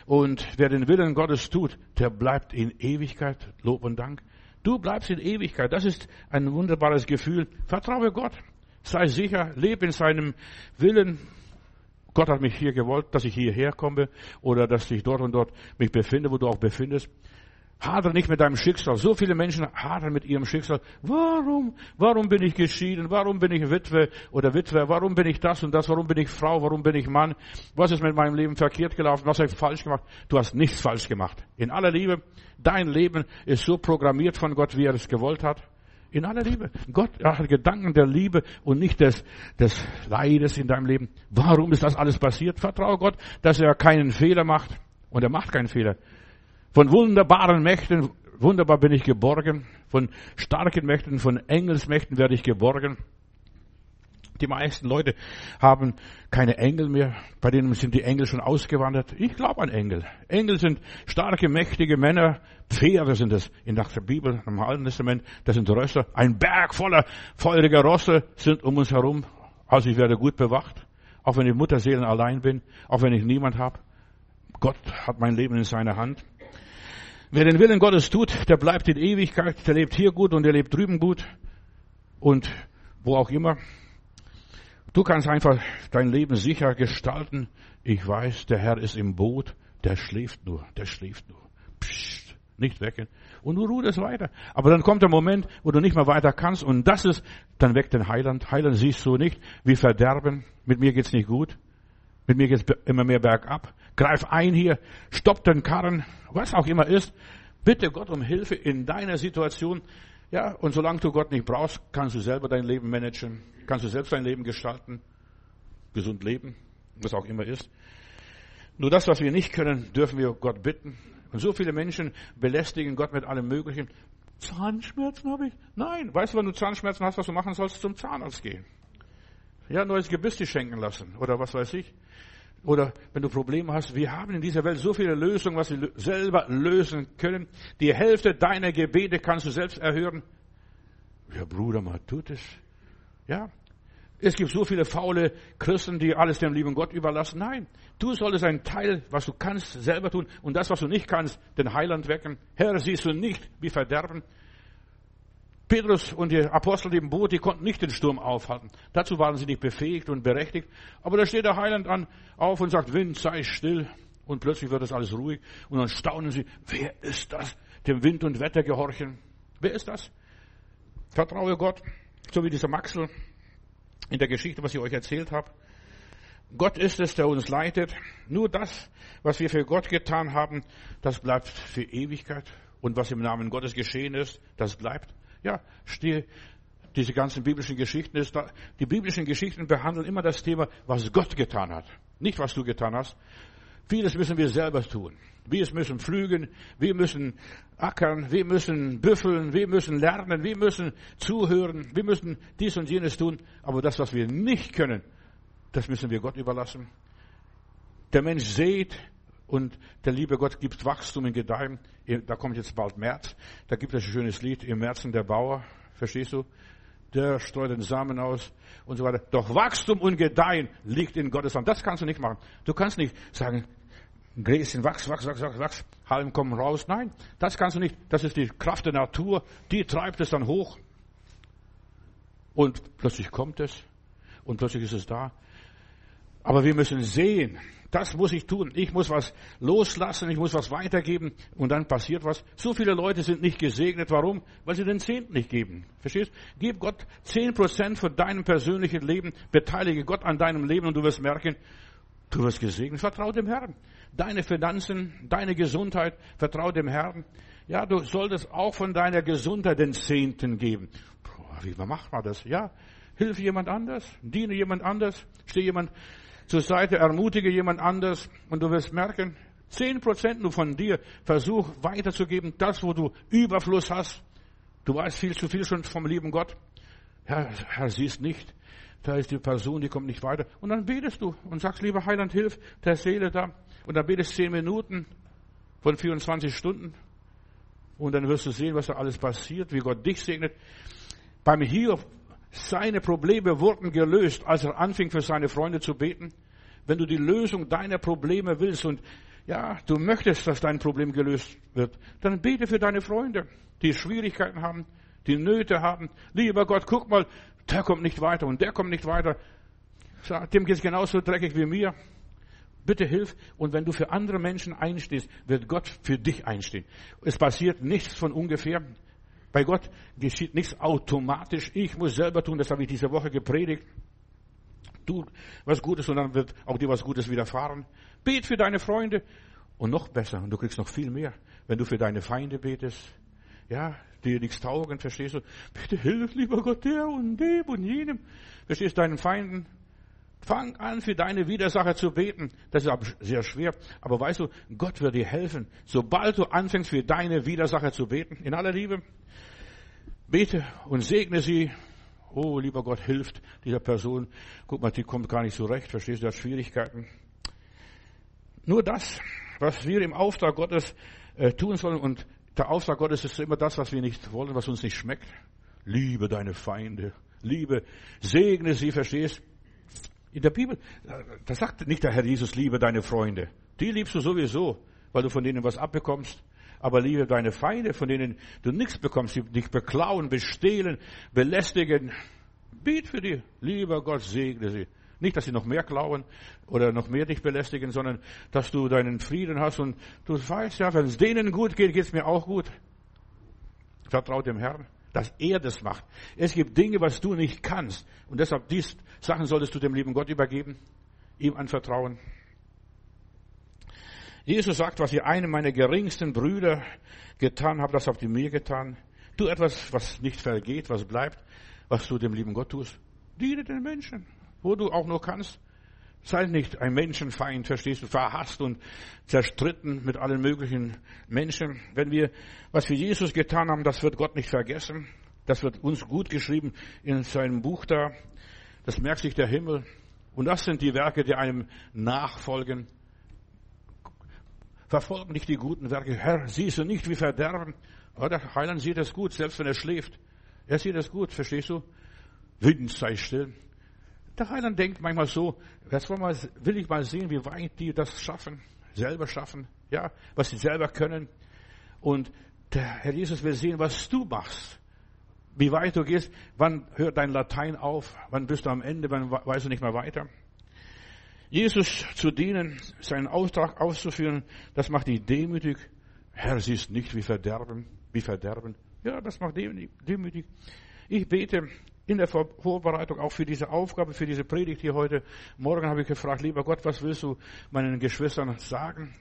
Und wer den Willen Gottes tut, der bleibt in Ewigkeit. Lob und Dank. Du bleibst in Ewigkeit. Das ist ein wunderbares Gefühl. Vertraue Gott. Sei sicher, lebe in seinem Willen. Gott hat mich hier gewollt, dass ich hierher komme oder dass ich dort und dort mich befinde, wo du auch befindest. Hadere nicht mit deinem Schicksal. So viele Menschen hadern mit ihrem Schicksal. Warum? Warum bin ich geschieden? Warum bin ich Witwe oder Witwe? Warum bin ich das und das? Warum bin ich Frau? Warum bin ich Mann? Was ist mit meinem Leben verkehrt gelaufen? Was habe ich falsch gemacht? Du hast nichts falsch gemacht. In aller Liebe, dein Leben ist so programmiert von Gott, wie er es gewollt hat. In aller Liebe. Gott hat Gedanken der Liebe und nicht des, des Leides in deinem Leben. Warum ist das alles passiert? Vertraue Gott, dass er keinen Fehler macht. Und er macht keinen Fehler. Von wunderbaren Mächten, wunderbar bin ich geborgen. Von starken Mächten, von Engelsmächten werde ich geborgen. Die meisten Leute haben keine Engel mehr. Bei denen sind die Engel schon ausgewandert. Ich glaube an Engel. Engel sind starke, mächtige Männer. Pferde sind es in der Bibel, im Alten Testament. Das sind Rösser. Ein Berg voller feuriger Rosse sind um uns herum. Also ich werde gut bewacht. Auch wenn ich Mutterseelen allein bin. Auch wenn ich niemand habe. Gott hat mein Leben in seiner Hand. Wer den Willen Gottes tut, der bleibt in Ewigkeit, der lebt hier gut und der lebt drüben gut und wo auch immer. Du kannst einfach dein Leben sicher gestalten. Ich weiß, der Herr ist im Boot, der schläft nur, der schläft nur. Psst, nicht wecken. Und du ruhst weiter. Aber dann kommt der Moment, wo du nicht mehr weiter kannst und das ist, dann weckt den Heiland. Heiland siehst du nicht, wie Verderben. Mit mir geht's nicht gut. Mit mir geht's immer mehr bergab. Greif ein hier, stopp den Karren, was auch immer ist. Bitte Gott um Hilfe in deiner Situation. Ja, und solange du Gott nicht brauchst, kannst du selber dein Leben managen, kannst du selbst dein Leben gestalten, gesund leben, was auch immer ist. Nur das, was wir nicht können, dürfen wir Gott bitten. Und so viele Menschen belästigen Gott mit allem Möglichen. Zahnschmerzen habe ich? Nein. Weißt du, wenn du Zahnschmerzen hast, was du machen sollst? Zum Zahnarzt gehen. Ja, neues Gebiss dir schenken lassen. Oder was weiß ich. Oder wenn du Probleme hast, wir haben in dieser Welt so viele Lösungen, was wir selber lösen können. Die Hälfte deiner Gebete kannst du selbst erhören. Ja, Bruder, man tut es. Ja. Es gibt so viele faule Christen, die alles dem lieben Gott überlassen. Nein. Du solltest einen Teil, was du kannst, selber tun. Und das, was du nicht kannst, den Heiland wecken. Herr, siehst du nicht, wie verderben. Petrus und die Apostel im Boot, die konnten nicht den Sturm aufhalten. Dazu waren sie nicht befähigt und berechtigt. Aber da steht der Heiland an, auf und sagt, Wind, sei still. Und plötzlich wird das alles ruhig. Und dann staunen sie, wer ist das? Dem Wind und Wetter gehorchen. Wer ist das? Vertraue Gott. So wie dieser Maxel in der Geschichte, was ich euch erzählt habe. Gott ist es, der uns leitet. Nur das, was wir für Gott getan haben, das bleibt für Ewigkeit. Und was im Namen Gottes geschehen ist, das bleibt. Ja, stehe, diese ganzen biblischen Geschichten ist da, die biblischen Geschichten behandeln immer das Thema, was Gott getan hat. Nicht, was du getan hast. Vieles müssen wir selber tun. Wir müssen pflügen, wir müssen ackern, wir müssen büffeln, wir müssen lernen, wir müssen zuhören, wir müssen dies und jenes tun. Aber das, was wir nicht können, das müssen wir Gott überlassen. Der Mensch sät, und der liebe Gott gibt Wachstum in Gedeihen. Da kommt jetzt bald März. Da gibt es ein schönes Lied im Märzen der Bauer. Verstehst du? Der streut den Samen aus und so weiter. Doch Wachstum und Gedeihen liegt in Gottes Hand. Das kannst du nicht machen. Du kannst nicht sagen, Gräschen, wachs, wachs, wachs, wachs, wachs, Halm kommen raus. Nein, das kannst du nicht. Das ist die Kraft der Natur. Die treibt es dann hoch. Und plötzlich kommt es. Und plötzlich ist es da. Aber wir müssen sehen, das muss ich tun. Ich muss was loslassen, ich muss was weitergeben und dann passiert was. So viele Leute sind nicht gesegnet. Warum? Weil sie den Zehnten nicht geben. Verstehst? Gib Gott zehn Prozent von deinem persönlichen Leben, beteilige Gott an deinem Leben und du wirst merken, du wirst gesegnet. Vertrau dem Herrn. Deine Finanzen, deine Gesundheit, vertrau dem Herrn. Ja, du solltest auch von deiner Gesundheit den Zehnten geben. Wie macht man das? Ja, hilf jemand anders, diene jemand anders, steh jemand zur Seite, ermutige jemand anders und du wirst merken, zehn Prozent nur von dir, versuch weiterzugeben, das, wo du Überfluss hast. Du weißt viel zu viel schon vom lieben Gott. Herr, Herr, siehst nicht. Da ist die Person, die kommt nicht weiter. Und dann betest du und sagst, lieber Heiland, hilf der Seele da. Und dann betest zehn Minuten von 24 Stunden. Und dann wirst du sehen, was da alles passiert, wie Gott dich segnet. Beim Hiob seine Probleme wurden gelöst, als er anfing für seine Freunde zu beten. Wenn du die Lösung deiner Probleme willst und ja, du möchtest, dass dein Problem gelöst wird, dann bete für deine Freunde, die Schwierigkeiten haben, die Nöte haben. Lieber Gott, guck mal, der kommt nicht weiter und der kommt nicht weiter. Dem geht es genauso dreckig wie mir. Bitte hilf. Und wenn du für andere Menschen einstehst, wird Gott für dich einstehen. Es passiert nichts von ungefähr. Bei Gott geschieht nichts automatisch. Ich muss selber tun, das habe ich diese Woche gepredigt. Tu was Gutes und dann wird auch dir was Gutes widerfahren. Bet für deine Freunde und noch besser, und du kriegst noch viel mehr, wenn du für deine Feinde betest. Ja, die nichts taugen, verstehst du? Bitte hilf, lieber Gott, der und dem und jenem. Verstehst du, deinen Feinden? Fang an, für deine Widersacher zu beten. Das ist aber sehr schwer. Aber weißt du, Gott wird dir helfen. Sobald du anfängst, für deine Widersacher zu beten, in aller Liebe, Bete und segne sie. Oh, lieber Gott, hilft dieser Person. Guck mal, die kommt gar nicht so recht. Verstehst du, hat Schwierigkeiten. Nur das, was wir im Auftrag Gottes äh, tun sollen. Und der Auftrag Gottes ist immer das, was wir nicht wollen, was uns nicht schmeckt. Liebe deine Feinde. Liebe, segne sie, verstehst? In der Bibel, da sagt nicht der Herr Jesus, liebe deine Freunde. Die liebst du sowieso, weil du von denen was abbekommst. Aber liebe deine Feinde, von denen du nichts bekommst, die dich beklauen, bestehlen, belästigen. Biet für die. Lieber Gott, segne sie. Nicht, dass sie noch mehr klauen oder noch mehr dich belästigen, sondern dass du deinen Frieden hast und du weißt ja, wenn es denen gut geht, geht es mir auch gut. Vertrau dem Herrn, dass er das macht. Es gibt Dinge, was du nicht kannst. Und deshalb, dies Sachen solltest du dem lieben Gott übergeben, ihm anvertrauen. Jesus sagt, was ihr einem meiner geringsten Brüder getan habt, das habt ihr mir getan. Tu etwas, was nicht vergeht, was bleibt, was du dem lieben Gott tust. Diene den Menschen, wo du auch nur kannst. Sei nicht ein Menschenfeind, verstehst du, verhasst und zerstritten mit allen möglichen Menschen. Wenn wir, was wir Jesus getan haben, das wird Gott nicht vergessen. Das wird uns gut geschrieben in seinem Buch da. Das merkt sich der Himmel. Und das sind die Werke, die einem nachfolgen. Verfolgen nicht die guten Werke. Herr, siehst du nicht, wie verderben? Oh, der Heiland sieht es gut, selbst wenn er schläft. Er sieht es gut, verstehst du? Wind sei still. Der Heiland denkt manchmal so, jetzt will ich mal sehen, wie weit die das schaffen, selber schaffen, ja, was sie selber können. Und der Herr Jesus will sehen, was du machst. Wie weit du gehst, wann hört dein Latein auf, wann bist du am Ende, wann weißt du nicht mehr weiter. Jesus zu dienen, seinen Auftrag auszuführen, das macht dich demütig. Herr, siehst nicht wie Verderben, wie Verderben. Ja, das macht demütig. Ich bete in der Vorbereitung auch für diese Aufgabe, für diese Predigt hier heute Morgen habe ich gefragt, lieber Gott, was willst du meinen Geschwistern sagen?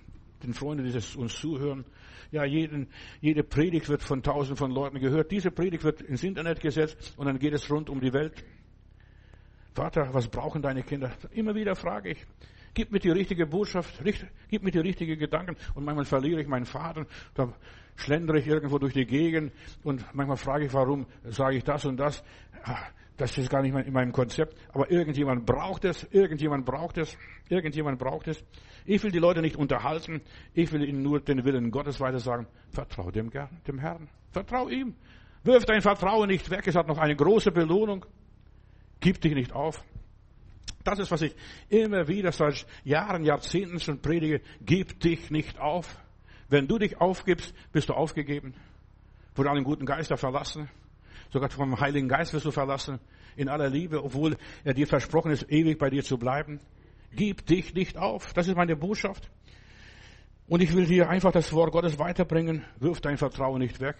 Den Freunden, die uns zuhören. Ja, jeden, jede Predigt wird von tausenden von Leuten gehört. Diese Predigt wird ins Internet gesetzt und dann geht es rund um die Welt. Vater, was brauchen deine Kinder? Immer wieder frage ich. Gib mir die richtige Botschaft, gib mir die richtigen Gedanken. Und manchmal verliere ich meinen Faden, da schlendere ich irgendwo durch die Gegend und manchmal frage ich, warum sage ich das und das. Das ist gar nicht in meinem Konzept. Aber irgendjemand braucht es, irgendjemand braucht es, irgendjemand braucht es. Ich will die Leute nicht unterhalten. Ich will ihnen nur den Willen Gottes weiter sagen. Vertrau dem, dem Herrn. Vertrau ihm. Wirf dein Vertrauen nicht weg. Es hat noch eine große Belohnung. Gib dich nicht auf. Das ist, was ich immer wieder seit Jahren, Jahrzehnten schon predige. Gib dich nicht auf. Wenn du dich aufgibst, bist du aufgegeben. Von einem guten Geister verlassen. Sogar vom Heiligen Geist wirst du verlassen. In aller Liebe, obwohl er dir versprochen ist, ewig bei dir zu bleiben. Gib dich nicht auf. Das ist meine Botschaft. Und ich will dir einfach das Wort Gottes weiterbringen. Wirf dein Vertrauen nicht weg.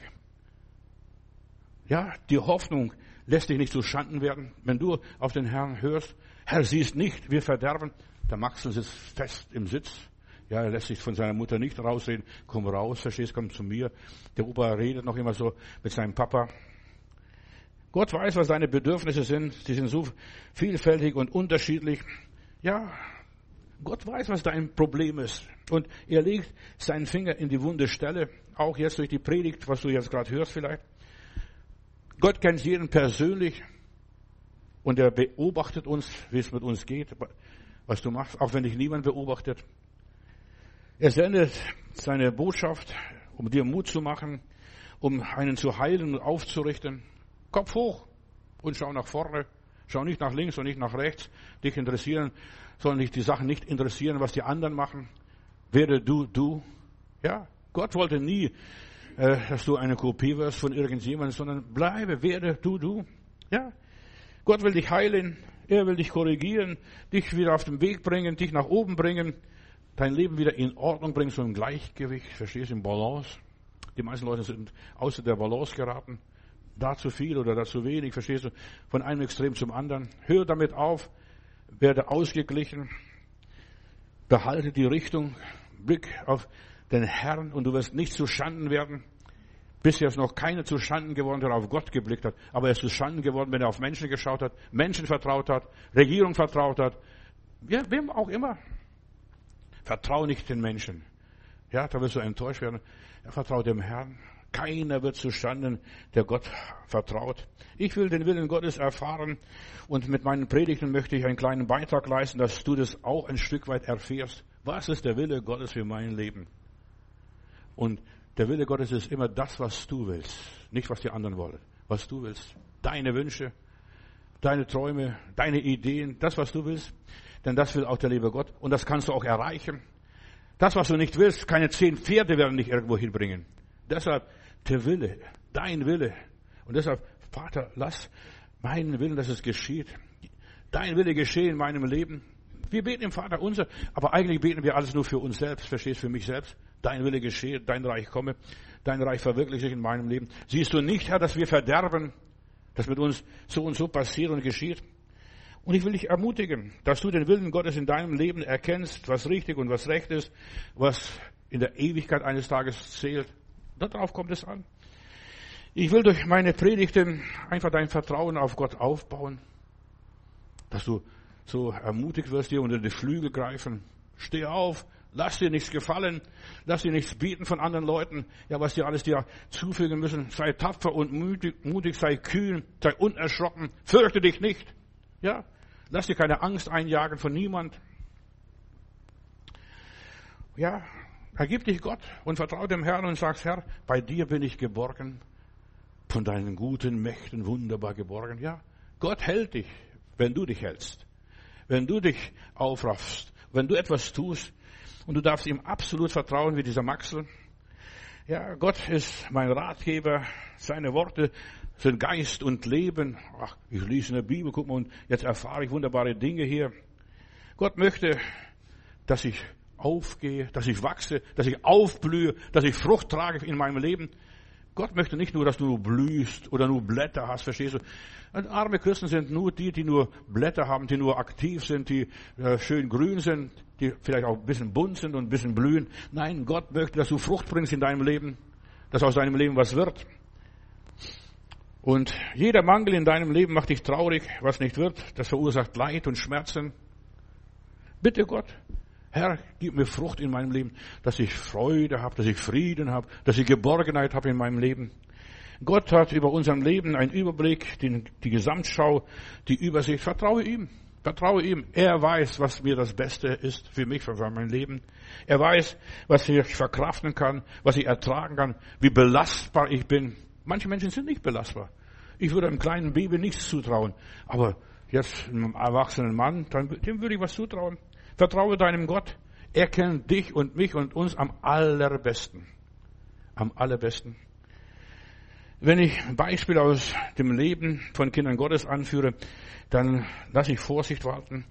Ja, die Hoffnung lässt dich nicht zu Schanden werden. Wenn du auf den Herrn hörst, Herr, siehst nicht, wir verderben, der Maxel sitzt fest im Sitz. Ja, er lässt sich von seiner Mutter nicht rausreden. Komm raus, verstehst, komm zu mir. Der Opa redet noch immer so mit seinem Papa. Gott weiß, was deine Bedürfnisse sind. Sie sind so vielfältig und unterschiedlich. Ja, Gott weiß, was dein Problem ist. Und er legt seinen Finger in die wunde Stelle. Auch jetzt durch die Predigt, was du jetzt gerade hörst vielleicht. Gott kennt jeden persönlich. Und er beobachtet uns, wie es mit uns geht, was du machst, auch wenn dich niemand beobachtet. Er sendet seine Botschaft, um dir Mut zu machen, um einen zu heilen und aufzurichten. Kopf hoch und schau nach vorne. Schau nicht nach links und nicht nach rechts. Dich interessieren, sollen dich die Sachen nicht interessieren, was die anderen machen. Werde du, du. Ja, Gott wollte nie, äh, dass du eine Kopie wirst von irgendjemandem, sondern bleibe, werde du, du. Ja, Gott will dich heilen. Er will dich korrigieren, dich wieder auf den Weg bringen, dich nach oben bringen, dein Leben wieder in Ordnung bringen, so im Gleichgewicht, verstehst du, im Balance. Die meisten Leute sind außer der Balance geraten da zu viel oder da zu wenig, verstehst du, von einem Extrem zum anderen. Hör damit auf, werde ausgeglichen, behalte die Richtung, Blick auf den Herrn und du wirst nicht zu Schanden werden. Bisher ist noch keiner zu Schanden geworden, der auf Gott geblickt hat, aber er ist zu Schanden geworden, wenn er auf Menschen geschaut hat, Menschen vertraut hat, Regierung vertraut hat, ja, wem auch immer. Vertrau nicht den Menschen. Ja, da wirst du enttäuscht werden. Er vertraut dem Herrn. Keiner wird zustande, der Gott vertraut. Ich will den Willen Gottes erfahren und mit meinen Predigten möchte ich einen kleinen Beitrag leisten, dass du das auch ein Stück weit erfährst. Was ist der Wille Gottes für mein Leben? Und der Wille Gottes ist immer das, was du willst, nicht was die anderen wollen. Was du willst. Deine Wünsche, deine Träume, deine Ideen, das, was du willst. Denn das will auch der liebe Gott. Und das kannst du auch erreichen. Das, was du nicht willst, keine zehn Pferde werden dich irgendwo hinbringen. Deshalb der Wille, dein Wille. Und deshalb, Vater, lass meinen Willen, dass es geschieht. Dein Wille geschehe in meinem Leben. Wir beten im Vater unser, aber eigentlich beten wir alles nur für uns selbst, verstehst für mich selbst. Dein Wille geschehe, dein Reich komme, dein Reich verwirkliche sich in meinem Leben. Siehst du nicht, Herr, dass wir verderben, dass mit uns so und so passiert und geschieht? Und ich will dich ermutigen, dass du den Willen Gottes in deinem Leben erkennst, was richtig und was recht ist, was in der Ewigkeit eines Tages zählt. Darauf kommt es an. Ich will durch meine Predigten einfach dein Vertrauen auf Gott aufbauen, dass du so ermutigt wirst, dir unter die Flügel greifen. Steh auf, lass dir nichts gefallen, lass dir nichts bieten von anderen Leuten, ja, was dir alles dir zufügen müssen. Sei tapfer und mutig, mutig sei kühn, sei unerschrocken, fürchte dich nicht. Ja, lass dir keine Angst einjagen von niemand. Ja, ergib dich Gott und vertraue dem Herrn und sagst, Herr, bei dir bin ich geborgen, von deinen guten Mächten wunderbar geborgen. Ja, Gott hält dich, wenn du dich hältst wenn du dich aufraffst, wenn du etwas tust und du darfst ihm absolut vertrauen wie dieser Maxel. Ja, Gott ist mein Ratgeber, seine Worte sind Geist und Leben. Ach, ich lese in der Bibel, guck mal, und jetzt erfahre ich wunderbare Dinge hier. Gott möchte, dass ich aufgehe, dass ich wachse, dass ich aufblühe, dass ich Frucht trage in meinem Leben. Gott möchte nicht nur, dass du blühst oder nur Blätter hast, verstehst du? Und arme Christen sind nur die, die nur Blätter haben, die nur aktiv sind, die äh, schön grün sind, die vielleicht auch ein bisschen bunt sind und ein bisschen blühen. Nein, Gott möchte, dass du Frucht bringst in deinem Leben, dass aus deinem Leben was wird. Und jeder Mangel in deinem Leben macht dich traurig, was nicht wird, das verursacht Leid und Schmerzen. Bitte Gott, Herr, gib mir Frucht in meinem Leben, dass ich Freude habe, dass ich Frieden habe, dass ich Geborgenheit habe in meinem Leben. Gott hat über unserem Leben einen Überblick, die, die Gesamtschau, die Übersicht. Vertraue ihm. Vertraue ihm. Er weiß, was mir das Beste ist für mich, für mein Leben. Er weiß, was ich verkraften kann, was ich ertragen kann, wie belastbar ich bin. Manche Menschen sind nicht belastbar. Ich würde einem kleinen Baby nichts zutrauen. Aber jetzt einem erwachsenen Mann, dem würde ich was zutrauen. Vertraue deinem Gott. Er kennt dich und mich und uns am allerbesten. Am allerbesten. Wenn ich ein Beispiel aus dem Leben von Kindern Gottes anführe, dann lasse ich Vorsicht walten.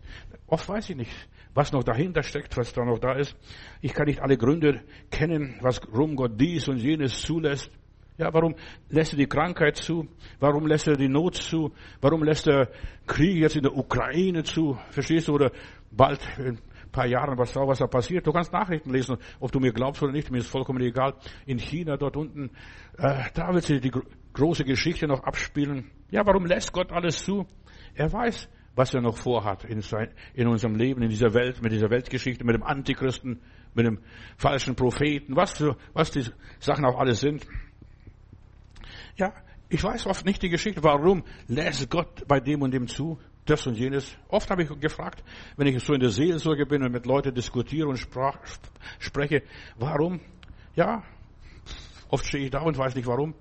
Oft weiß ich nicht, was noch dahinter steckt, was da noch da ist. Ich kann nicht alle Gründe kennen, warum Gott dies und jenes zulässt. Ja, warum lässt er die Krankheit zu? Warum lässt er die Not zu? Warum lässt er Krieg jetzt in der Ukraine zu? Verstehst du? Oder bald in ein paar Jahren, was, was da passiert. Du kannst Nachrichten lesen, ob du mir glaubst oder nicht, mir ist vollkommen egal. In China, dort unten, äh, da wird sich die große Geschichte noch abspielen. Ja, warum lässt Gott alles zu? Er weiß, was er noch vorhat in, sein, in unserem Leben, in dieser Welt, mit dieser Weltgeschichte, mit dem Antichristen, mit dem falschen Propheten, was, was die Sachen auch alles sind. Ja, ich weiß oft nicht die Geschichte, warum lässt Gott bei dem und dem zu, das und jenes. Oft habe ich gefragt, wenn ich so in der Seelsorge bin und mit Leuten diskutiere und sprach, spreche, warum? Ja, oft stehe ich da und weiß nicht warum.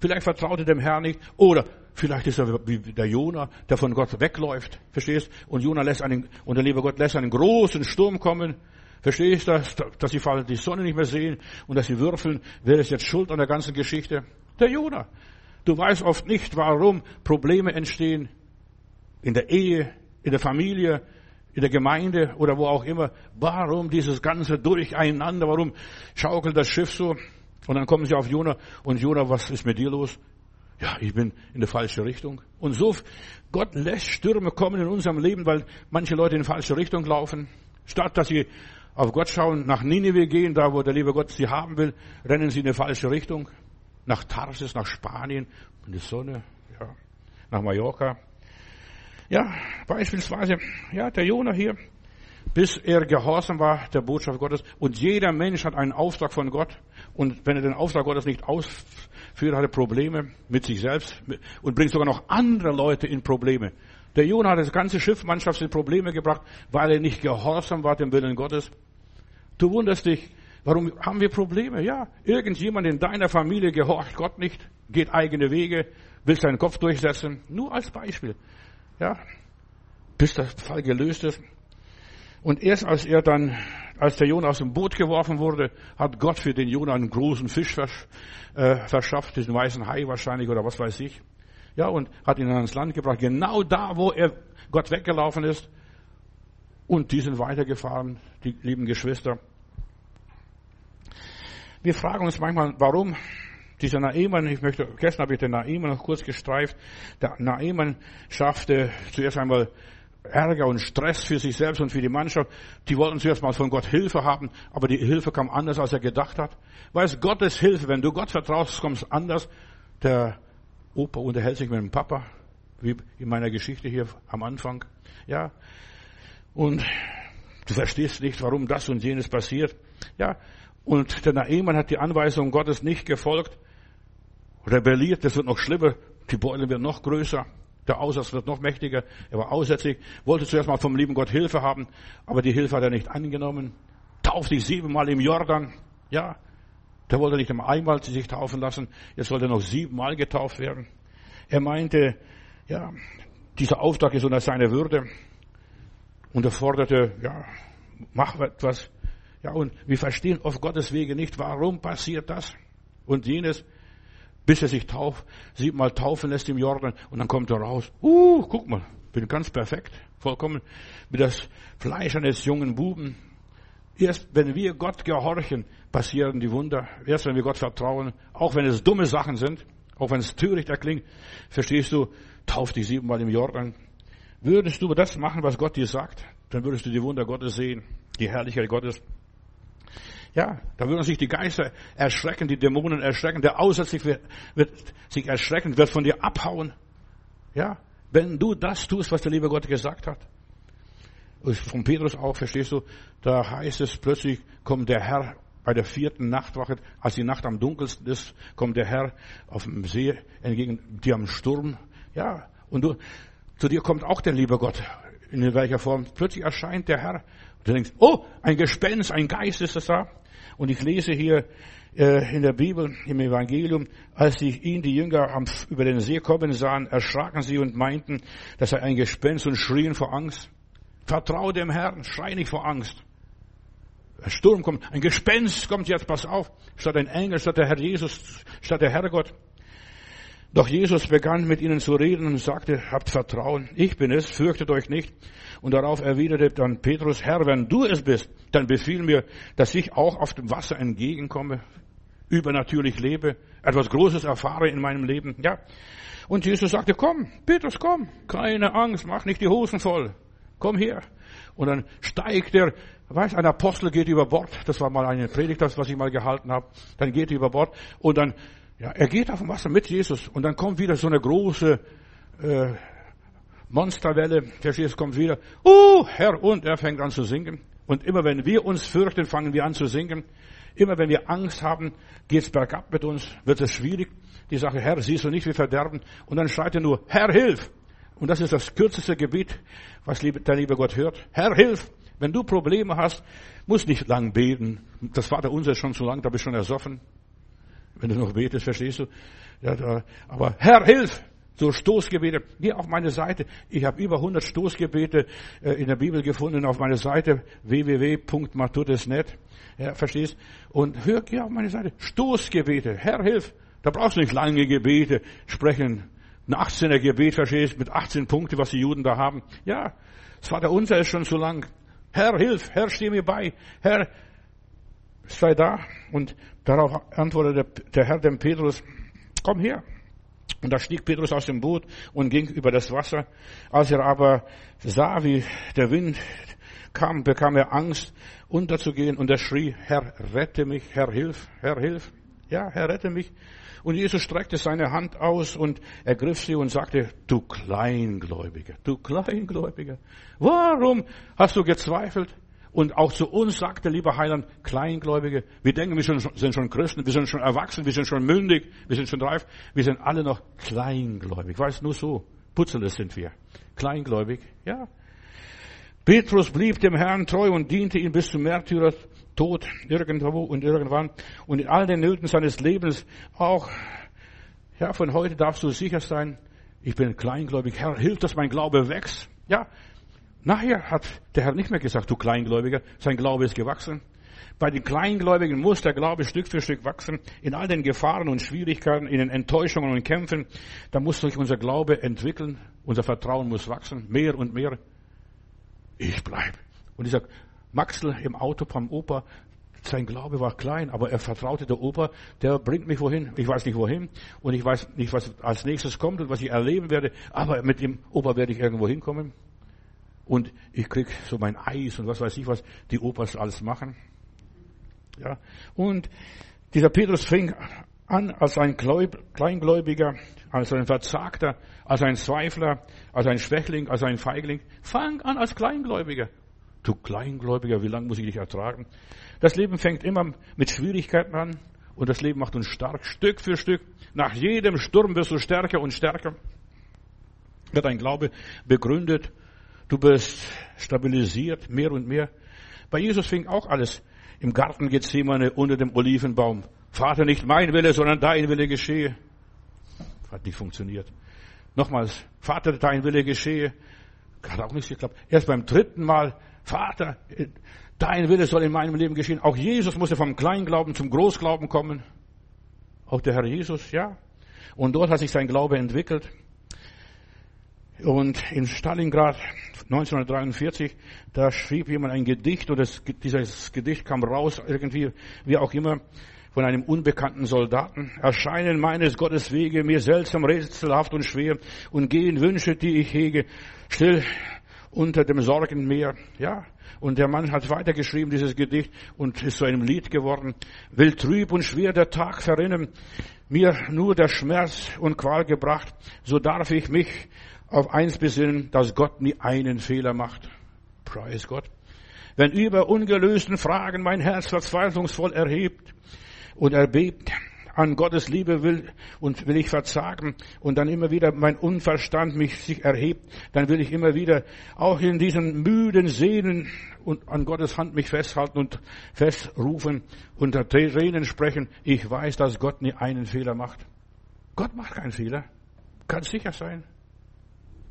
Vielleicht vertraut er dem Herrn nicht oder vielleicht ist er wie der Jona, der von Gott wegläuft, verstehst? Und Jona lässt einen, und der liebe Gott lässt einen großen Sturm kommen. Verstehst du, dass, dass sie die Sonne nicht mehr sehen und dass sie würfeln? Wer ist jetzt schuld an der ganzen Geschichte? Der Jona. Du weißt oft nicht, warum Probleme entstehen in der Ehe, in der Familie, in der Gemeinde oder wo auch immer. Warum dieses ganze Durcheinander? Warum schaukelt das Schiff so? Und dann kommen sie auf Jona und Jona, was ist mit dir los? Ja, ich bin in der falsche Richtung. Und so, Gott lässt Stürme kommen in unserem Leben, weil manche Leute in die falsche Richtung laufen. Statt dass sie auf Gott schauen, nach Ninive gehen, da wo der liebe Gott sie haben will, rennen sie in die falsche Richtung nach Tarsis, nach Spanien, in die Sonne, ja, nach Mallorca. Ja, beispielsweise, ja, der Jonah hier, bis er gehorsam war der Botschaft Gottes. Und jeder Mensch hat einen Auftrag von Gott. Und wenn er den Auftrag Gottes nicht ausführt, hat er Probleme mit sich selbst und bringt sogar noch andere Leute in Probleme. Der Jonah hat das ganze Schiffmannschaft in Probleme gebracht, weil er nicht gehorsam war dem Willen Gottes. Du wunderst dich, Warum haben wir Probleme? Ja, irgendjemand in deiner Familie gehorcht Gott nicht, geht eigene Wege, will seinen Kopf durchsetzen. Nur als Beispiel. Ja, bis der Fall gelöst ist. Und erst als er dann, als der Jonah aus dem Boot geworfen wurde, hat Gott für den Jonah einen großen Fisch äh, verschafft, diesen weißen Hai wahrscheinlich oder was weiß ich. Ja, und hat ihn ans Land gebracht, genau da, wo er Gott weggelaufen ist. Und die sind weitergefahren, die lieben Geschwister. Wir fragen uns manchmal, warum dieser Naaman, ich möchte, gestern habe ich den Naaman noch kurz gestreift, der Naaman schaffte zuerst einmal Ärger und Stress für sich selbst und für die Mannschaft. Die wollten zuerst mal von Gott Hilfe haben, aber die Hilfe kam anders, als er gedacht hat. Weiß Gottes Hilfe, wenn du Gott vertraust, kommst anders. Der Opa unterhält sich mit dem Papa, wie in meiner Geschichte hier am Anfang. Ja. Und du verstehst nicht, warum das und jenes passiert. Ja. Und der Naemann hat die Anweisung Gottes nicht gefolgt, rebelliert, das wird noch schlimmer, die Beule wird noch größer. Der Aussatz wird noch mächtiger. Er war aussätzlich, wollte zuerst mal vom lieben Gott Hilfe haben, aber die Hilfe hat er nicht angenommen. Tauft sich siebenmal im Jordan. Ja, der wollte nicht einmal sich taufen lassen, jetzt sollte er noch siebenmal getauft werden. Er meinte, ja, dieser Auftrag ist unter seiner Würde. Und er forderte, ja, mach etwas. Ja, und wir verstehen auf Gottes Wege nicht, warum passiert das und jenes bis er sich tauft, siebenmal taufen lässt im Jordan und dann kommt er raus. Uh, guck mal, bin ganz perfekt, vollkommen mit das Fleisch eines jungen Buben. Erst wenn wir Gott gehorchen, passieren die Wunder. Erst wenn wir Gott vertrauen, auch wenn es dumme Sachen sind, auch wenn es töricht erklingt, verstehst du, tauf dich siebenmal im Jordan. Würdest du das machen, was Gott dir sagt, dann würdest du die Wunder Gottes sehen, die Herrlichkeit Gottes. Ja, da würden sich die Geister erschrecken, die Dämonen erschrecken, der Aussätzliche wird, wird sich erschrecken, wird von dir abhauen. Ja, wenn du das tust, was der liebe Gott gesagt hat. Von Petrus auch, verstehst du, da heißt es plötzlich, kommt der Herr bei der vierten Nachtwache, als die Nacht am dunkelsten ist, kommt der Herr auf dem See entgegen dir am Sturm. Ja, und du, zu dir kommt auch der liebe Gott. In welcher Form? Plötzlich erscheint der Herr. Du denkst, oh, ein Gespenst, ein Geist ist es da. Und ich lese hier äh, in der Bibel, im Evangelium, als sie ihn, die Jünger, am, über den See kommen sahen, erschraken sie und meinten, dass er ein Gespenst und schrien vor Angst. Vertraue dem Herrn, schrei nicht vor Angst. Ein Sturm kommt, ein Gespenst kommt jetzt, pass auf, statt ein Engel, statt der Herr Jesus, statt der Herrgott. Doch Jesus begann mit ihnen zu reden und sagte, habt Vertrauen, ich bin es, fürchtet euch nicht. Und darauf erwiderte dann Petrus, Herr, wenn du es bist, dann befiehl mir, dass ich auch auf dem Wasser entgegenkomme, übernatürlich lebe, etwas Großes erfahre in meinem Leben. Ja. Und Jesus sagte, komm, Petrus, komm, keine Angst, mach nicht die Hosen voll, komm her. Und dann steigt er, weiß, ein Apostel geht über Bord, das war mal eine Predigt, das, was ich mal gehalten habe, dann geht er über Bord und dann, ja, er geht auf dem Wasser mit Jesus und dann kommt wieder so eine große, äh, Monsterwelle, verstehst, kommt wieder, uh, Herr, und er fängt an zu singen. Und immer wenn wir uns fürchten, fangen wir an zu singen. Immer wenn wir Angst haben, geht's bergab mit uns, wird es schwierig. Die Sache, Herr, siehst du nicht, wir verderben. Und dann schreit er nur, Herr, hilf! Und das ist das kürzeste Gebet, was der liebe Gott hört. Herr, hilf! Wenn du Probleme hast, musst nicht lang beten. Das Vater unser ist schon zu lang, da bist du schon ersoffen. Wenn du noch betest, verstehst du? Ja, da, aber Herr, hilf! So Stoßgebete. Geh auf meine Seite. Ich habe über 100 Stoßgebete äh, in der Bibel gefunden auf meiner Seite www.matutes.net. Ja, verstehst? Und hör, geh auf meine Seite. Stoßgebete. Herr, hilf. Da brauchst du nicht lange Gebete sprechen. Ein 18er Gebet, verstehst? Mit 18 Punkten, was die Juden da haben. Ja, das Vater unser ist schon zu lang. Herr, hilf. Herr, steh mir bei. Herr, sei da. Und darauf antwortete der Herr dem Petrus, komm her. Und da stieg Petrus aus dem Boot und ging über das Wasser. Als er aber sah, wie der Wind kam, bekam er Angst, unterzugehen und er schrie, Herr, rette mich, Herr, hilf, Herr, hilf. Ja, Herr, rette mich. Und Jesus streckte seine Hand aus und ergriff sie und sagte, du Kleingläubiger, du Kleingläubiger, warum hast du gezweifelt? Und auch zu uns sagt der liebe Heiland, Kleingläubige, wir denken, wir sind schon Christen, wir sind schon erwachsen, wir sind schon mündig, wir sind schon reif, wir sind alle noch kleingläubig. Weiß nur so, Putzeles sind wir. Kleingläubig, ja. Petrus blieb dem Herrn treu und diente ihm bis zum Märtyrer Tod irgendwo und irgendwann und in all den Nöten seines Lebens auch. Ja, von heute darfst du sicher sein, ich bin kleingläubig. Herr, hilf, dass mein Glaube wächst. Ja, Nachher hat der Herr nicht mehr gesagt, du Kleingläubiger, sein Glaube ist gewachsen. Bei den Kleingläubigen muss der Glaube Stück für Stück wachsen. In all den Gefahren und Schwierigkeiten, in den Enttäuschungen und Kämpfen, da muss sich unser Glaube entwickeln. Unser Vertrauen muss wachsen. Mehr und mehr. Ich bleib. Und dieser Maxel im Auto vom Opa, sein Glaube war klein, aber er vertraute der Opa, der bringt mich wohin. Ich weiß nicht wohin und ich weiß nicht, was als nächstes kommt und was ich erleben werde, aber mit dem Opa werde ich irgendwo hinkommen. Und ich krieg so mein Eis und was weiß ich was die Opas alles machen. Ja. Und dieser Petrus fing an als ein Kleingläubiger, als ein Verzagter, als ein Zweifler, als ein Schwächling, als ein Feigling. Fang an als Kleingläubiger. Du Kleingläubiger, wie lange muss ich dich ertragen? Das Leben fängt immer mit Schwierigkeiten an und das Leben macht uns stark, Stück für Stück. Nach jedem Sturm wirst du stärker und stärker. Wird dein Glaube begründet. Du bist stabilisiert, mehr und mehr. Bei Jesus fing auch alles im Garten Gethsemane unter dem Olivenbaum. Vater, nicht mein Wille, sondern dein Wille geschehe. Hat nicht funktioniert. Nochmals, Vater, dein Wille geschehe. Hat auch nicht geklappt. Erst beim dritten Mal, Vater, dein Wille soll in meinem Leben geschehen. Auch Jesus musste vom Kleinglauben zum Großglauben kommen. Auch der Herr Jesus, ja. Und dort hat sich sein Glaube entwickelt. Und in Stalingrad 1943, da schrieb jemand ein Gedicht und das, dieses Gedicht kam raus irgendwie, wie auch immer, von einem unbekannten Soldaten. Erscheinen meines Gottes Wege mir seltsam, rätselhaft und schwer und gehen Wünsche, die ich hege, still unter dem Sorgenmeer. Ja, und der Mann hat weitergeschrieben, dieses Gedicht, und ist zu einem Lied geworden. Will trüb und schwer der Tag verrinnen, mir nur der Schmerz und Qual gebracht, so darf ich mich auf eins besinnen, dass Gott nie einen Fehler macht. Preis Gott. Wenn über ungelösten Fragen mein Herz verzweiflungsvoll erhebt und erbebt, an Gottes Liebe will und will ich verzagen und dann immer wieder mein Unverstand mich sich erhebt, dann will ich immer wieder auch in diesen müden Sehnen und an Gottes Hand mich festhalten und festrufen, unter Tränen sprechen. Ich weiß, dass Gott nie einen Fehler macht. Gott macht keinen Fehler. Kann sicher sein.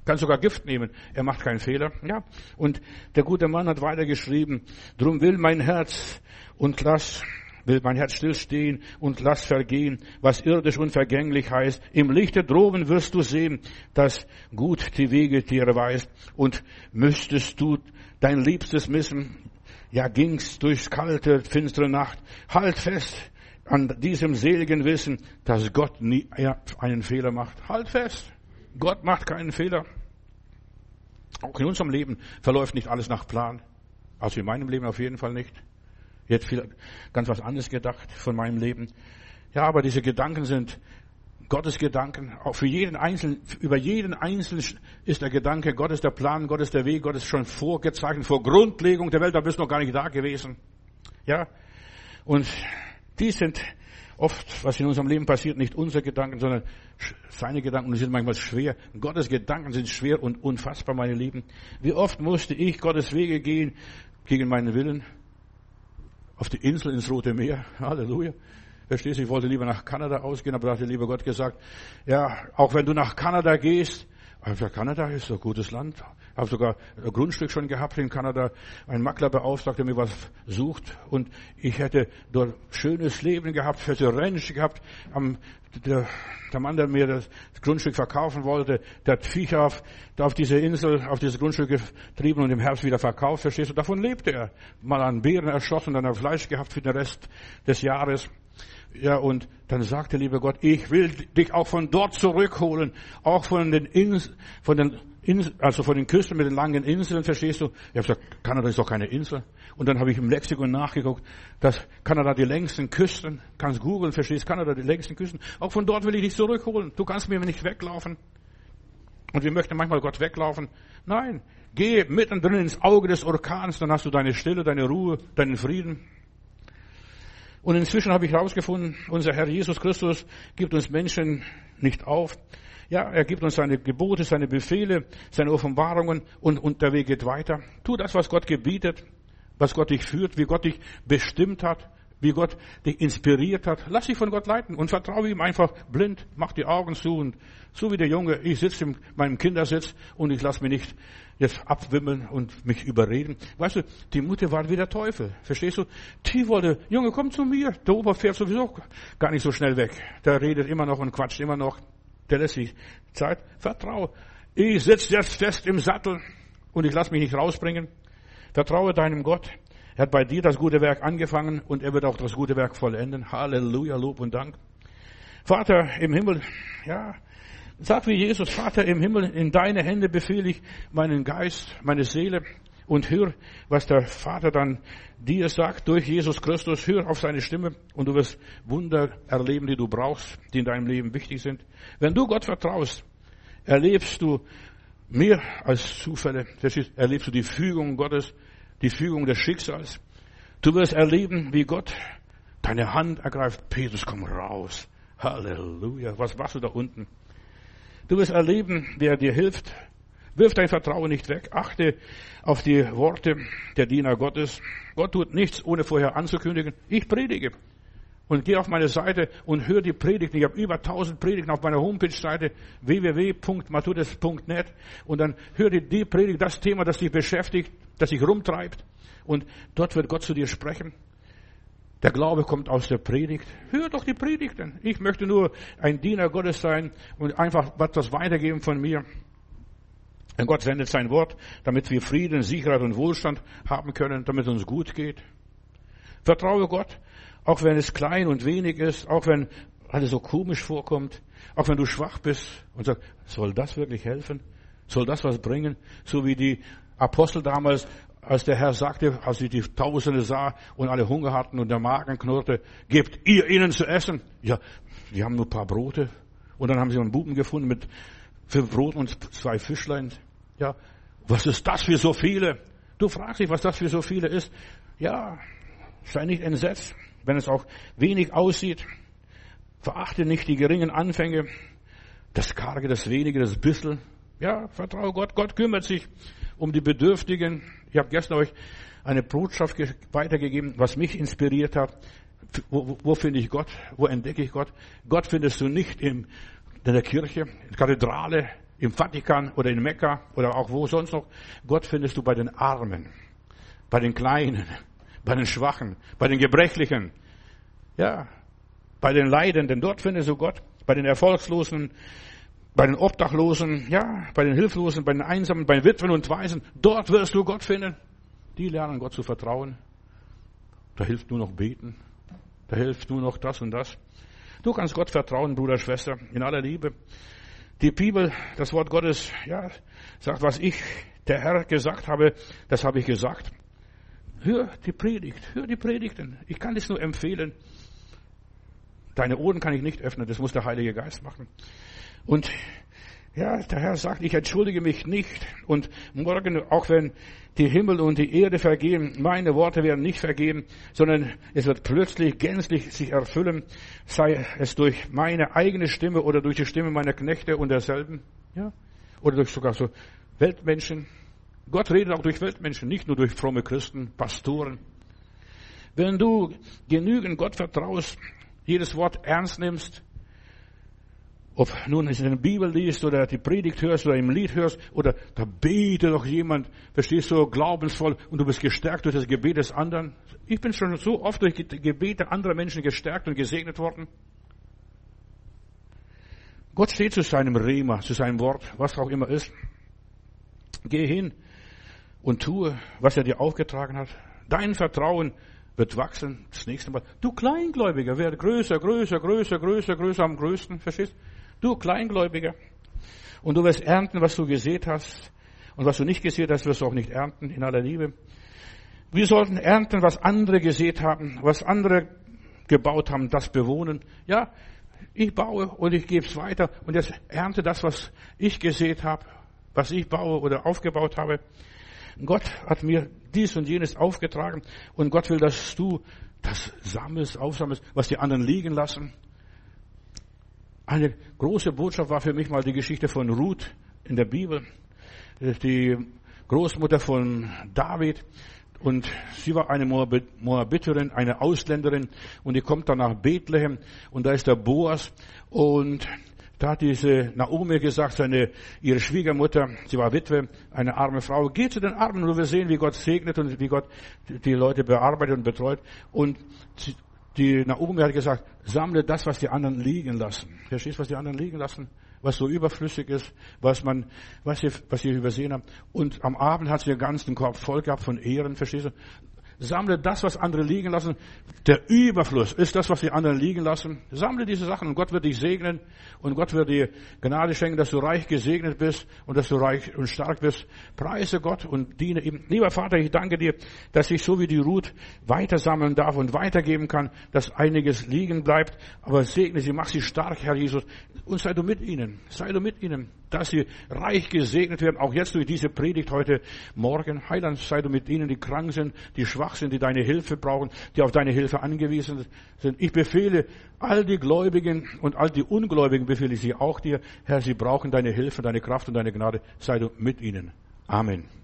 Kann sogar Gift nehmen. Er macht keinen Fehler. Ja. Und der gute Mann hat weiter geschrieben, drum will mein Herz und lass, will mein Herz stillstehen und lass vergehen, was irdisch und vergänglich heißt. Im Lichte droben wirst du sehen, dass gut die Wege dir weist. Und müsstest du dein Liebstes missen, ja gingst durchs kalte, finstere Nacht, halt fest an diesem seligen Wissen, dass Gott nie einen Fehler macht. Halt fest. Gott macht keinen Fehler. Auch in unserem Leben verläuft nicht alles nach Plan. Also in meinem Leben auf jeden Fall nicht. Jetzt viel ganz was anderes gedacht von meinem Leben. Ja, aber diese Gedanken sind Gottes Gedanken. Auch für jeden Einzelnen, über jeden Einzelnen ist der Gedanke, Gott ist der Plan, Gott ist der Weg, Gott ist schon vorgezeichnet, vor Grundlegung der Welt, da bist du noch gar nicht da gewesen. Ja. Und die sind oft, was in unserem Leben passiert, nicht unsere Gedanken, sondern seine Gedanken. Sind manchmal schwer. Gottes Gedanken sind schwer und unfassbar, meine Lieben. Wie oft musste ich Gottes Wege gehen gegen meinen Willen? Auf die Insel ins Rote Meer. Halleluja. Verstehst du, ich wollte lieber nach Kanada ausgehen, aber da hat der liebe Gott gesagt, ja, auch wenn du nach Kanada gehst, also Kanada ist ein gutes Land, habe sogar ein Grundstück schon gehabt in Kanada. Ein Makler beauftragt, der mir was sucht. Und ich hätte dort schönes Leben gehabt, hätte Ranch gehabt. Am, der, der Mann, der mir das Grundstück verkaufen wollte, der hat Viecher auf, auf diese Insel, auf dieses Grundstück getrieben und im Herbst wieder verkauft. Verstehst du? Davon lebte er. Mal an Beeren erschossen, dann hat Fleisch gehabt für den Rest des Jahres. Ja, und dann sagte lieber Gott, ich will dich auch von dort zurückholen, auch von den, Inseln, von den Insel, also von den Küsten mit den langen Inseln, verstehst du? Ich habe gesagt, Kanada ist doch keine Insel. Und dann habe ich im Lexikon nachgeguckt, dass Kanada die längsten Küsten, kannst googeln, verstehst, Kanada die längsten Küsten. Auch von dort will ich dich zurückholen. Du kannst mir nicht weglaufen. Und wir möchten manchmal Gott weglaufen. Nein, geh mittendrin ins Auge des Orkans, dann hast du deine Stille, deine Ruhe, deinen Frieden. Und inzwischen habe ich herausgefunden, unser Herr Jesus Christus gibt uns Menschen nicht auf. Ja, er gibt uns seine Gebote, seine Befehle, seine Offenbarungen und, und der Weg geht weiter. Tu das, was Gott gebietet, was Gott dich führt, wie Gott dich bestimmt hat, wie Gott dich inspiriert hat. Lass dich von Gott leiten und vertraue ihm einfach blind. Mach die Augen zu und so wie der Junge, ich sitze in meinem Kindersitz und ich lasse mich nicht jetzt abwimmeln und mich überreden. Weißt du, die Mutter war wie der Teufel. Verstehst du? Die wollte, Junge, komm zu mir. Der Opa fährt sowieso gar nicht so schnell weg. Der redet immer noch und quatscht immer noch. Der lässt sich Zeit. Vertraue. Ich sitze jetzt fest im Sattel und ich lasse mich nicht rausbringen. Vertraue deinem Gott. Er hat bei dir das gute Werk angefangen und er wird auch das gute Werk vollenden. Halleluja, Lob und Dank. Vater im Himmel, ja, Sag wie Jesus, Vater im Himmel, in deine Hände befehle ich meinen Geist, meine Seele und hör, was der Vater dann dir sagt durch Jesus Christus. Hör auf seine Stimme und du wirst Wunder erleben, die du brauchst, die in deinem Leben wichtig sind. Wenn du Gott vertraust, erlebst du mehr als Zufälle. Erlebst du die Fügung Gottes, die Fügung des Schicksals. Du wirst erleben, wie Gott deine Hand ergreift. Petrus, komm raus. Halleluja. Was machst du da unten? Du wirst erleben, wer dir hilft. Wirf dein Vertrauen nicht weg. Achte auf die Worte der Diener Gottes. Gott tut nichts, ohne vorher anzukündigen. Ich predige. Und geh auf meine Seite und hör die Predigten. Ich habe über 1000 Predigten auf meiner Homepage-Seite www.matures.net und dann hör dir die Predigt, das Thema, das dich beschäftigt, das dich rumtreibt. Und dort wird Gott zu dir sprechen. Der Glaube kommt aus der Predigt. Hör doch die Predigten. Ich möchte nur ein Diener Gottes sein und einfach etwas weitergeben von mir. Und Gott sendet sein Wort, damit wir Frieden, Sicherheit und Wohlstand haben können, damit es uns gut geht. Vertraue Gott, auch wenn es klein und wenig ist, auch wenn alles so komisch vorkommt, auch wenn du schwach bist und sagst, soll das wirklich helfen? Soll das was bringen? So wie die Apostel damals, als der Herr sagte, als sie die Tausende sah und alle Hunger hatten und der Magen knurrte, gebt ihr ihnen zu essen. Ja, die haben nur ein paar Brote. Und dann haben sie einen Buben gefunden mit fünf Broten und zwei Fischlein. Ja, was ist das für so viele? Du fragst dich, was das für so viele ist. Ja, sei nicht entsetzt, wenn es auch wenig aussieht. Verachte nicht die geringen Anfänge, das Karge, das Wenige, das Bissel. Ja, vertraue Gott. Gott kümmert sich um die Bedürftigen. Ich habe gestern euch eine Botschaft weitergegeben, was mich inspiriert hat. Wo, wo, finde ich Gott? Wo entdecke ich Gott? Gott findest du nicht in der Kirche, in der Kathedrale, im Vatikan oder in Mekka oder auch wo sonst noch. Gott findest du bei den Armen, bei den Kleinen, bei den Schwachen, bei den Gebrechlichen, ja, bei den Leidenden. Dort findest du Gott, bei den Erfolgslosen, bei den Obdachlosen, ja, bei den Hilflosen, bei den Einsamen, bei den Witwen und Waisen. Dort wirst du Gott finden. Die lernen Gott zu vertrauen. Da hilft nur noch beten. Da hilft nur noch das und das. Du kannst Gott vertrauen, Bruder, Schwester, in aller Liebe. Die Bibel, das Wort Gottes, ja, sagt, was ich, der Herr, gesagt habe, das habe ich gesagt. Hör die Predigt, hör die Predigten. Ich kann es nur empfehlen. Deine Ohren kann ich nicht öffnen, das muss der Heilige Geist machen. Und ja, der Herr sagt, ich entschuldige mich nicht. Und morgen, auch wenn die Himmel und die Erde vergehen, meine Worte werden nicht vergehen, sondern es wird plötzlich gänzlich sich erfüllen, sei es durch meine eigene Stimme oder durch die Stimme meiner Knechte und derselben, ja, oder durch sogar so Weltmenschen. Gott redet auch durch Weltmenschen, nicht nur durch fromme Christen, Pastoren. Wenn du genügend Gott vertraust, jedes Wort ernst nimmst, ob nun es in der Bibel liest oder die Predigt hörst oder im Lied hörst oder da betet doch jemand, verstehst du, glaubensvoll und du bist gestärkt durch das Gebet des anderen. Ich bin schon so oft durch die Gebete anderer Menschen gestärkt und gesegnet worden. Gott steht zu seinem Rema, zu seinem Wort, was auch immer ist. Geh hin und tue, was er dir aufgetragen hat. Dein Vertrauen wird wachsen. Das nächste Mal. Du Kleingläubiger, werde größer, größer, größer, größer, größer am größten. Verstehst? Du Kleingläubiger. Und du wirst ernten, was du gesät hast. Und was du nicht gesät hast, wirst du auch nicht ernten, in aller Liebe. Wir sollten ernten, was andere gesät haben, was andere gebaut haben, das bewohnen. Ja, ich baue und ich gebe es weiter und jetzt ernte das, was ich gesät habe, was ich baue oder aufgebaut habe. Gott hat mir dies und jenes aufgetragen und Gott will, dass du das sammelst, aufsammelst, was die anderen liegen lassen. Eine große Botschaft war für mich mal die Geschichte von Ruth in der Bibel. Die Großmutter von David. Und sie war eine Moabiterin, eine Ausländerin. Und die kommt dann nach Bethlehem. Und da ist der Boas. Und da hat diese Naomi gesagt, seine, ihre Schwiegermutter, sie war Witwe, eine arme Frau, geh zu den Armen und wir sehen, wie Gott segnet und wie Gott die Leute bearbeitet und betreut. Und die Naomi hat gesagt, sammle das, was die anderen liegen lassen. Verstehst du, was die anderen liegen lassen? Was so überflüssig ist, was man, was sie, was sie übersehen haben. Und am Abend hat sie den ganzen Korb voll gehabt von Ehren, verstehst du? Sammle das, was andere liegen lassen. Der Überfluss ist das, was die anderen liegen lassen. Sammle diese Sachen und Gott wird dich segnen und Gott wird dir Gnade schenken, dass du reich gesegnet bist und dass du reich und stark bist. Preise Gott und diene ihm. Lieber Vater, ich danke dir, dass ich so wie die Ruth weiter sammeln darf und weitergeben kann, dass einiges liegen bleibt. Aber segne sie, mach sie stark, Herr Jesus. Und sei du mit ihnen. Sei du mit ihnen dass sie reich gesegnet werden, auch jetzt durch diese Predigt heute Morgen. Heiland, sei du mit ihnen, die krank sind, die schwach sind, die deine Hilfe brauchen, die auf deine Hilfe angewiesen sind. Ich befehle all die Gläubigen und all die Ungläubigen befehle ich sie auch dir. Herr, sie brauchen deine Hilfe, deine Kraft und deine Gnade. Sei du mit ihnen. Amen.